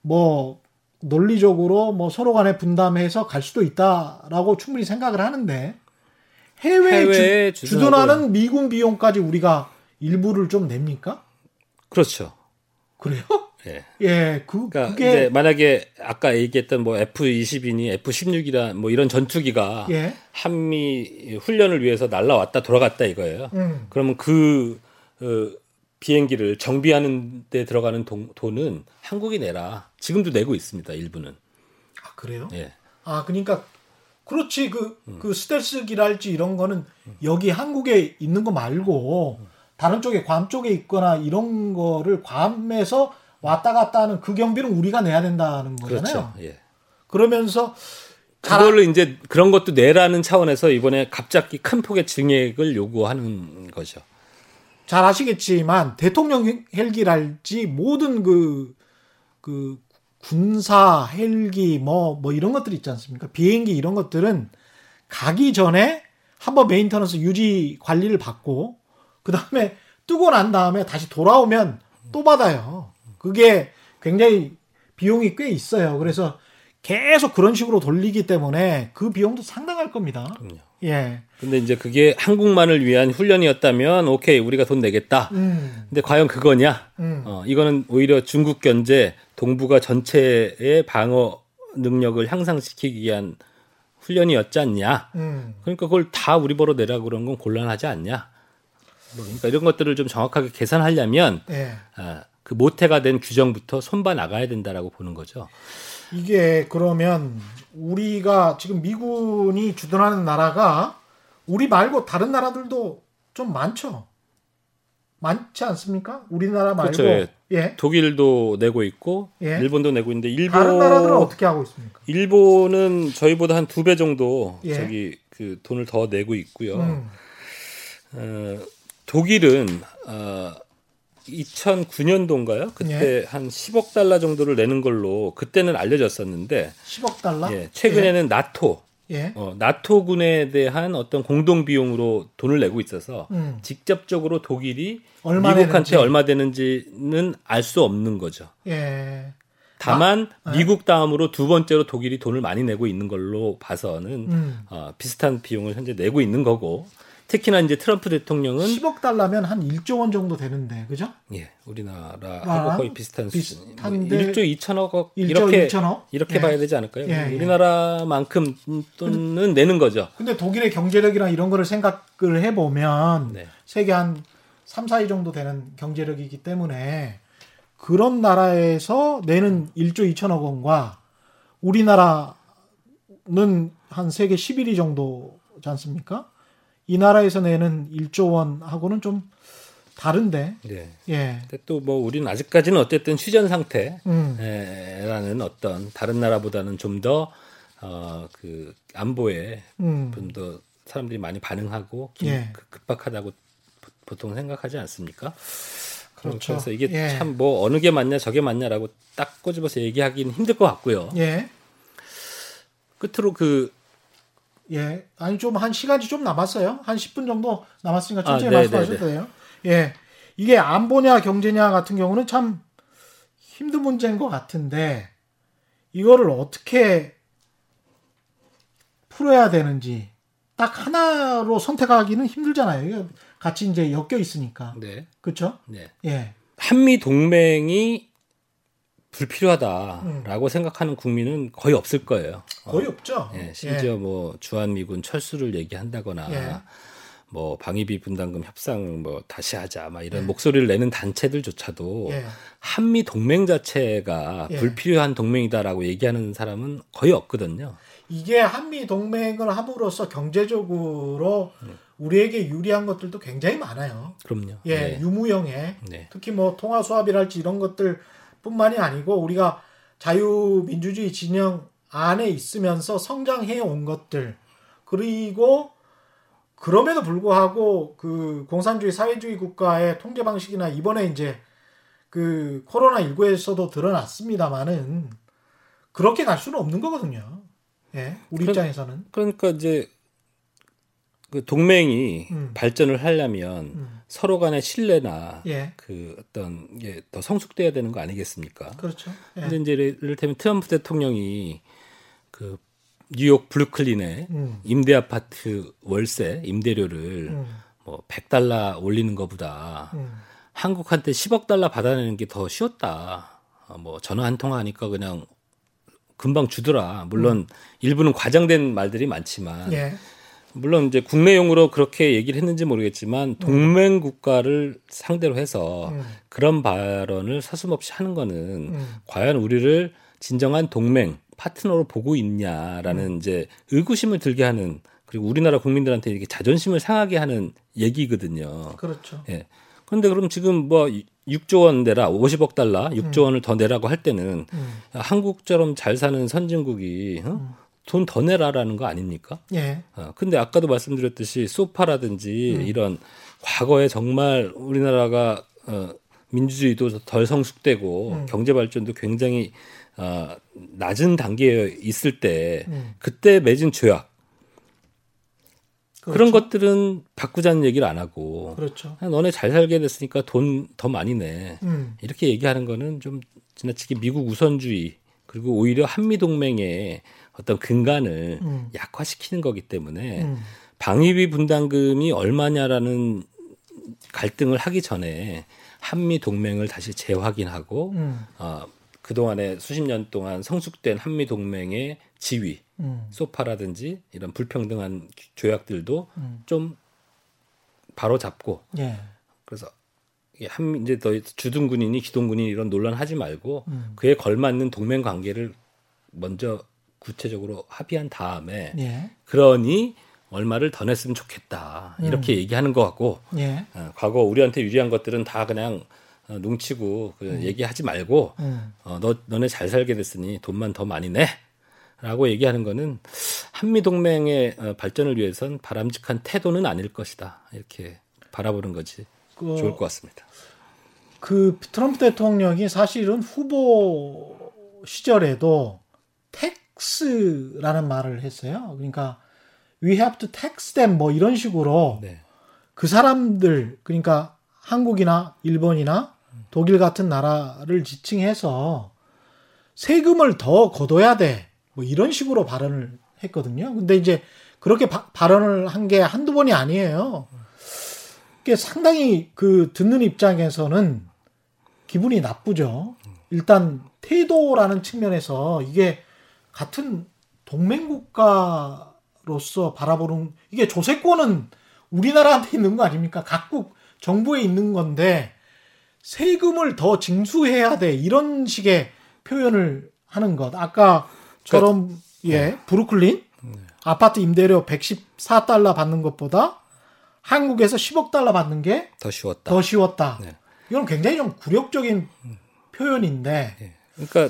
뭐 논리적으로 뭐 서로 간에 분담해서 갈 수도 있다라고 충분히 생각을 하는데 해외에, 주, 주둔하는 미군 비용까지 우리가 일부를 좀 냅니까? 그렇죠. 그래요? 예. 예, 그 그러니까 그게 만약에 아까 얘기했던 뭐 F-22니 F-16이라 뭐 이런 전투기가 예, 한미 훈련을 위해서 날라왔다 돌아갔다 이거예요. 음, 그러면 그 어, 비행기를 정비하는 데 들어가는 돈, 돈은 한국이 내라. 지금도 내고 있습니다. 일부는. 아 그래요? 예. 아, 그러니까 그렇지 그, 음. 그 스텔스기랄지 이런 거는 여기 한국에 있는 거 말고 다른 쪽에 괌 쪽에 있거나 이런 거를 괌에서 왔다 갔다 하는 그 경비는 우리가 내야 된다는 거잖아요. 그렇죠. 예. 그러면서 잘 그걸로 이제 그런 것도 내라는 차원에서 이번에 갑자기 큰 폭의 증액을 요구하는 거죠. 잘 아시겠지만 대통령 헬기랄지 모든 그, 그 군사 헬기 뭐, 뭐 이런 것들 있지 않습니까? 비행기 이런 것들은 가기 전에 한번 maintenance 유지 관리를 받고 그 다음에 뜨고 난 다음에 다시 돌아오면 또 받아요. 그게 굉장히 비용이 꽤 있어요. 그래서 계속 그런 식으로 돌리기 때문에 그 비용도 상당할 겁니다. 그럼요. 예. 근데 이제 그게 한국만을 위한 훈련이었다면 오케이 우리가 돈 내겠다. 음. 근데 과연 그거냐? 음. 어, 이거는 오히려 중국 견제 동북아 전체의 방어 능력을 향상시키기 위한 훈련이었지 않냐? 음. 그러니까 그걸 다 우리 보러 내라 그런 건 곤란하지 않냐? 뭐 그러니까 이런 것들을 좀 정확하게 계산하려면 예. 아, 그 모태가 된 규정부터 손봐 나가야 된다라고 보는 거죠. 이게 그러면 우리가 지금 미군이 주둔하는 나라가 우리 말고 다른 나라들도 좀 많죠. 많지 않습니까? 우리나라 말고 그렇죠, 예. 예. 독일도 내고 있고 예. 일본도 내고 있는데 일본 다른 나라들은 어떻게 하고 있습니까? 일본은 저희보다 한 두 배 정도 예. 저기 그 돈을 더 내고 있고요. 음. 어, 독일은 어, 2009년도인가요? 그때 예. 한 10억 달러 정도를 내는 걸로 그때는 알려졌었는데 10억 달러? 예, 최근에는 나토 예. 어, 나토군에 대한 어떤 공동 비용으로 돈을 내고 있어서 음. 직접적으로 독일이 얼마 미국한테 내는지. 얼마 되는지는 알 수 없는 거죠. 예. 다만 아, 네. 미국 다음으로 두 번째로 독일이 돈을 많이 내고 있는 걸로 봐서는 음. 어, 비슷한 비용을 현재 내고 있는 거고 특히나 이제 트럼프 대통령은 10억 달러면 한 1조 원 정도 되는데. 그죠? 예 우리나라하고 아, 거의 비슷한 수준. 비슷한데 1조 2천억 1조 이렇게 2천억? 이렇게 예. 봐야 되지 않을까요? 예, 예. 우리나라만큼 돈은 내는 거죠. 근데 독일의 경제력이나 이런 거를 생각을 해 보면 네. 세계 한 3, 4위 정도 되는 경제력이기 때문에 그런 나라에서 내는 1조 2천억 원과 우리나라는 한 세계 11위 정도지 않습니까? 이 나라에서 내는 1조 원하고는 좀 다른데. 네. 예. 근데 또뭐 우리는 아직까지는 어쨌든 휴전 상태라는 음. 어떤 다른 나라보다는 좀 더 어, 그 안보에 음. 좀더 사람들이 많이 반응하고 기- 예. 그- 급박하다고 보- 보통 생각하지 않습니까? 그렇죠. 래서 이게 예. 참뭐 어느 게 맞냐 저게 맞냐라고 딱 꼬집어서 얘기하기는 힘들 것 같고요. 예. 끝으로 그 예. 아니 좀 한 시간이 좀 남았어요. 한 10분 정도 남았으니까 천천히 아, 네, 말씀하셔도 네, 네. 돼요. 예. 이게 안보냐 경제냐 같은 경우는 참 힘든 문제인 것 같은데 이거를 어떻게 풀어야 되는지 딱 하나로 선택하기는 힘들잖아요. 같이 이제 엮여 있으니까. 네, 그렇죠? 네. 예. 한미 동맹이 불필요하다라고 생각하는 국민은 거의 없을 거예요. 어, 거의 없죠. 예, 심지어 뭐 주한미군 철수를 얘기한다거나 예. 뭐 방위비 분담금 협상을 뭐 다시 하자 막 이런 목소리를 내는 단체들조차도 예. 한미 동맹 자체가 예. 불필요한 동맹이다라고 얘기하는 사람은 거의 없거든요. 이게 한미 동맹을 함으로써 경제적으로 우리에게 유리한 것들도 굉장히 많아요. 그럼요. 예, 네. 유무형의 네. 특히 뭐 통화 수합이랄지 이런 것들 뿐만이 아니고 우리가 자유민주주의 진영 안에 있으면서 성장해 온 것들 그리고 그럼에도 불구하고 그 공산주의 사회주의 국가의 통제 방식이나 이번에 이제 그 코로나 19에서도 드러났습니다만은 그렇게 갈 수는 없는 거거든요. 예, 우리 그럼- 입장에서는 그러니까 이제 그 동맹이 음. 발전을 하려면 음. 서로 간의 신뢰나 예, 그 어떤 게더 성숙돼야 되는 거 아니겠습니까? 그렇죠. 예. 근데 이제 이를테면 트럼프 대통령이 그 뉴욕 브루클린에 음, 임대 아파트 월세 임대료를 음, 뭐 100달러 올리는 것보다 음. 한국한테 10억 달러 받아내는 게 더 쉬웠다. 어, 뭐 전화 한 통화 하니까 그냥 금방 주더라. 물론 일부는 과장된 말들이 많지만 음. 예, 물론 이제 국내용으로 그렇게 얘기를 했는지 모르겠지만 동맹 국가를 상대로 해서 음, 그런 발언을 서슴없이 하는 거는 음. 과연 우리를 진정한 동맹 파트너로 보고 있냐라는 음. 이제 의구심을 들게 하는 그리고 우리나라 국민들한테 이렇게 자존심을 상하게 하는 얘기거든요. 그렇죠. 예. 그런데 그럼 지금 뭐 6조 원 내라 50억 달러 6조 원을 더 내라고 할 때는 음. 한국처럼 잘 사는 선진국이 어? 돈 더 내라라는 거 아닙니까? 예, 어, 근데 아까도 말씀드렸듯이 소파라든지 음. 이런 과거에 정말 우리나라가 어, 민주주의도 덜 성숙되고 음. 경제 발전도 굉장히 어, 낮은 단계에 있을 때 음. 그때 맺은 조약 그런 그렇죠. 것들은 바꾸자는 얘기를 안 하고 그렇죠. 그냥 너네 잘 살게 됐으니까 돈 더 많이 내 음, 이렇게 얘기하는 거는 좀 지나치게 미국 우선주의 그리고 오히려 한미 동맹의 어떤 근간을 음. 약화시키는 거기 때문에 음. 방위비 분담금이 얼마냐라는 갈등을 하기 전에 한미 동맹을 다시 재확인하고 음, 어, 그동안에 수십 년 동안 성숙된 한미 동맹의 지위, 음, 소파라든지 이런 불평등한 조약들도 음. 좀 바로 잡고 예. 그래서 이게 한 이제 더 주둔군이니 기동군이 이런 논란 하지 말고 음. 그에 걸맞는 동맹 관계를 먼저 구체적으로 합의한 다음에 예. 그러니 얼마를 더 냈으면 좋겠다 이렇게 얘기하는 것 같고 예. 어, 과거 우리한테 유리한 것들은 다 그냥 어, 뭉치고 그 얘기하지 말고 음. 어, 너 너네 잘 살게 됐으니 돈만 더 많이 내라고 얘기하는 거는 한미 동맹의 어, 발전을 위해선 바람직한 태도는 아닐 것이다 이렇게 바라보는 거지 그, 좋을 것 같습니다. 그 트럼프 대통령이 사실은 후보 시절에도 텍 스라는 말을 했어요. 그러니까 we have to tax them 뭐 이런 식으로 네. 그 사람들 그러니까 한국이나 일본이나 독일 같은 나라를 지칭해서 세금을 더 걷어야 돼. 뭐 이런 식으로 발언을 했거든요. 근데 이제 그렇게 바- 발언을 한 게 한두 번이 아니에요. 그게 상당히 그 듣는 입장에서는 기분이 나쁘죠. 일단 태도라는 측면에서 이게 같은 동맹국가로서 바라보는 이게 조세권은 우리나라한테 있는 거 아닙니까? 각국 정부에 있는 건데 세금을 더 징수해야 돼 이런 식의 표현을 하는 것. 아까처럼 예 브루클린 아파트 임대료 114달러 받는 것보다 한국에서 10억 달러 받는 게 더 쉬웠다. 더 쉬웠다. 네. 이건 굉장히 좀 굴욕적인 표현인데 그러니까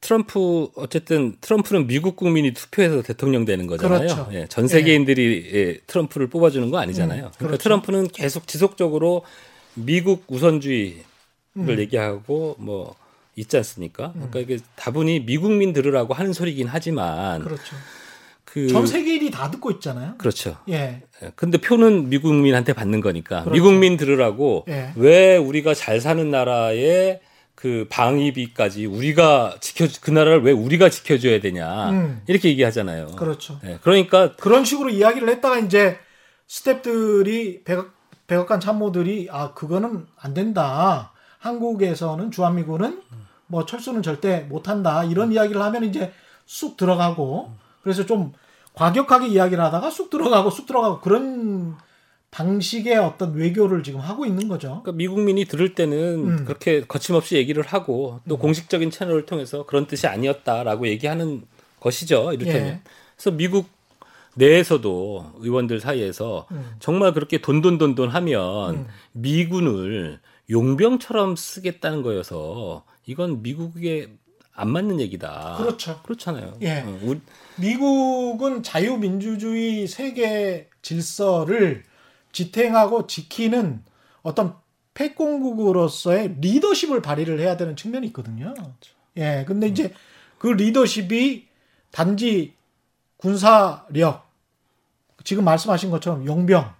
트럼프 어쨌든 트럼프는 미국 국민이 투표해서 대통령 되는 거잖아요. 그렇죠. 예, 전 세계인들이 예, 트럼프를 뽑아주는 거 아니잖아요. 음, 그러니까 그렇죠. 트럼프는 계속 지속적으로 미국 우선주의를 음. 얘기하고 뭐 있지 않습니까? 그러니까 이게 다분히 미국민 들으라고 하는 소리긴 하지만 그렇죠. 그 전 세계인이 다 듣고 있잖아요. 그렇죠. 예. 예, 근데 표는 미국민한테 받는 거니까 그렇죠. 미국민 들으라고 예. 왜 우리가 잘 사는 나라의 그 방위비까지 우리가 지켜 그 나라를 왜 우리가 지켜줘야 되냐 음. 이렇게 얘기하잖아요. 그렇죠. 예, 그러니까 그런 식으로 이야기를 했다가 이제 스탭들이 백악, 백악관 참모들이 아 그거는 안 된다. 한국에서는 주한미군은 뭐 철수는 절대 못한다. 이런 이야기를 하면 이제 쑥 들어가고 그래서 좀 과격하게 이야기를 하다가 쑥 들어가고 쑥 들어가고 그런 방식의 어떤 외교를 지금 하고 있는 거죠. 그러니까 미국민이 들을 때는 음. 그렇게 거침없이 얘기를 하고 또 공식적인 채널을 통해서 그런 뜻이 아니었다라고 얘기하는 것이죠. 이를테면. 예. 그래서 미국 내에서도 의원들 사이에서 음. 정말 그렇게 돈돈돈돈 하면 미군을 용병처럼 쓰겠다는 거여서 이건 미국에 안 맞는 얘기다. 그렇죠. 그렇잖아요. 예. 어, 우리- 미국은 자유민주주의 세계 질서를 지탱하고 지키는 어떤 패권국으로서의 리더십을 발휘를 해야 되는 측면이 있거든요. 예. 근데 이제 그 리더십이 단지 군사력, 지금 말씀하신 것처럼 용병,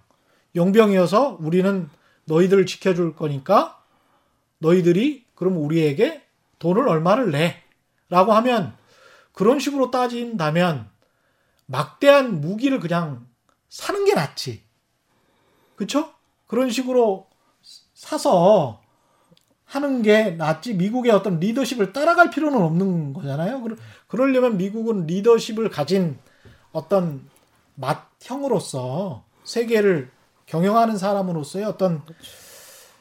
용병이어서 우리는 너희들을 지켜줄 거니까 너희들이 그럼 우리에게 돈을 얼마를 내. 라고 하면 그런 식으로 따진다면 막대한 무기를 그냥 사는 게 낫지. 그쵸? 그런 식으로 사서 하는 게 낫지. 미국의 어떤 리더십을 따라갈 필요는 없는 거잖아요. 그러- 그러려면 미국은 리더십을 가진 어떤 맏형으로서 세계를 경영하는 사람으로서의 어떤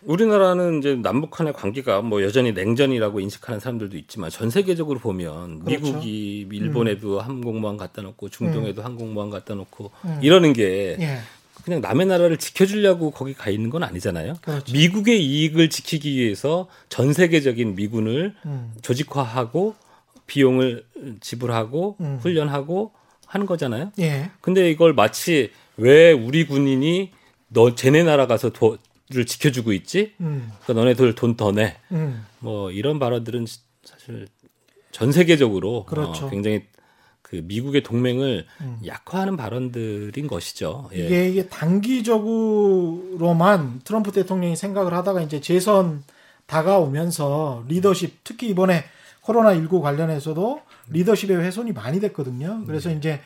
우리나라는 이제 남북 간의 관계가 뭐 여전히 냉전이라고 인식하는 사람들도 있지만 전 세계적으로 보면 그렇죠. 미국이 일본에도 항공모함 갖다 놓고 중동에도 항공모함 갖다 놓고 음. 이러는 게 예. 그냥 남의 나라를 지켜주려고 거기 가 있는 건 아니잖아요. 그렇죠. 미국의 이익을 지키기 위해서 전 세계적인 미군을 음. 조직화하고 비용을 지불하고 음. 훈련하고 하는 거잖아요. 예. 근데 이걸 마치 왜 우리 군인이 너 쟤네 나라 가서 도 를 지켜주고 있지? 음. 그러니까 너네들 돈 더 내. 음. 뭐 이런 발언들은 사실 전 세계적으로 그렇죠. 어, 굉장히 그 미국의 동맹을 음. 약화하는 발언들인 것이죠. 예. 이게, 이게 단기적으로만 트럼프 대통령이 생각을 하다가 이제 재선 다가오면서 리더십 특히 이번에 코로나 19 관련해서도 리더십의 훼손이 많이 됐거든요. 그래서 이제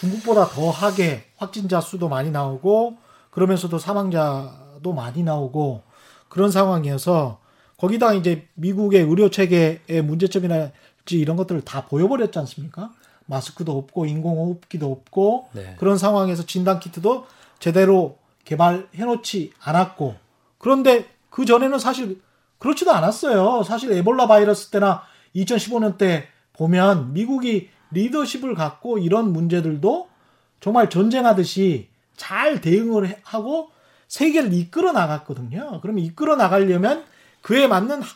중국보다 더하게 확진자 수도 많이 나오고 그러면서도 사망자도 많이 나오고 그런 상황이어서 거기다 이제 미국의 의료 체계의 문제점이랄지 이런 것들을 다 보여버렸지 않습니까? 마스크도 없고 인공호흡기도 없고 네. 그런 상황에서 진단 키트도 제대로 개발해 놓지 않았고 그런데 그 전에는 사실 그렇지도 않았어요. 사실 에볼라 바이러스 때나 2015년 때 보면 미국이 리더십을 갖고 이런 문제들도 정말 전쟁하듯이 잘 대응을 해- 하고 세계를 이끌어 나갔거든요. 그러면 이끌어 나가려면 그에 맞는 하-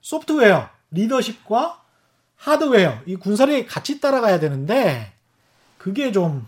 소프트웨어, 리더십과 하드웨어, 이 군사력이 같이 따라가야 되는데 그게 좀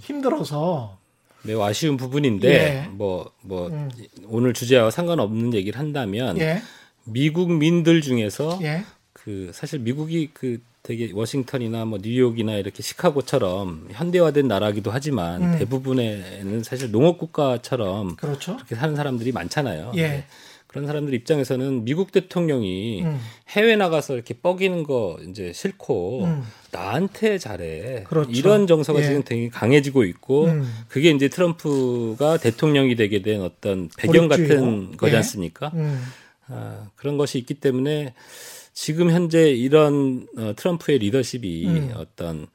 힘들어서 매우 아쉬운 부분인데 예. 뭐뭐 음. 오늘 주제와 상관없는 얘기를 한다면 예, 미국민들 중에서 예, 그 사실 미국이 그 되게 워싱턴이나 뭐 뉴욕이나 이렇게 시카고처럼 현대화된 나라기도 하지만 음. 대부분에는 사실 농업 국가처럼 그렇죠. 그렇게 사는 사람들이 많잖아요. 예. 네. 그런 사람들 입장에서는 미국 대통령이 음. 해외 나가서 이렇게 뻐기는 거 이제 싫고 음. 나한테 잘해. 그렇죠. 이런 정서가 예. 지금 되게 강해지고 있고 음. 그게 이제 트럼프가 대통령이 되게 된 어떤 배경 고립주의로. 같은 거지 예. 않습니까? 음, 아, 그런 것이 있기 때문에 지금 현재 이런 어, 트럼프의 리더십이 음. 어떤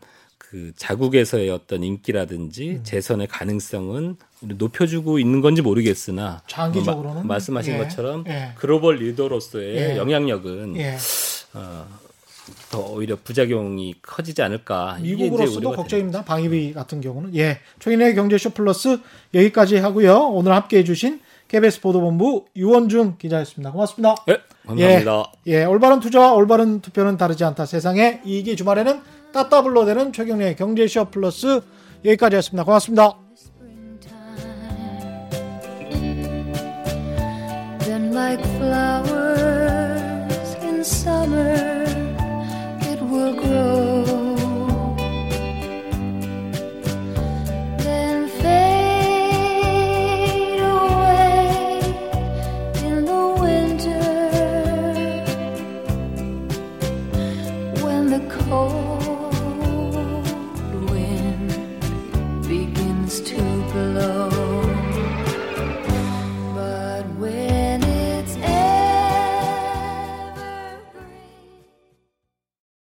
그 자국에서의 어떤 인기라든지 음. 재선의 가능성은 높여주고 있는 건지 모르겠으나 장기적으로는? 어, 마- 말씀하신 예. 것처럼 예. 글로벌 리더로서의 예. 영향력은 예. 어, 더 오히려 부작용이 커지지 않을까 미국으로서도 걱정입니다. 방위비 같은 경우는 예. 초인의 경제쇼 플러스 여기까지 하고요. 오늘 함께해 주신 KBS 보도본부 유원중 기자였습니다. 고맙습니다. 네, 감사합니다. 예, 올바른 투자와 올바른 투표는 다르지 않다. 세상에 이익이 주말에는 따따 불러대는 최경련의 경제쇼 플러스 여기까지였습니다. 고맙습니다. like flowers in summer, it will grow.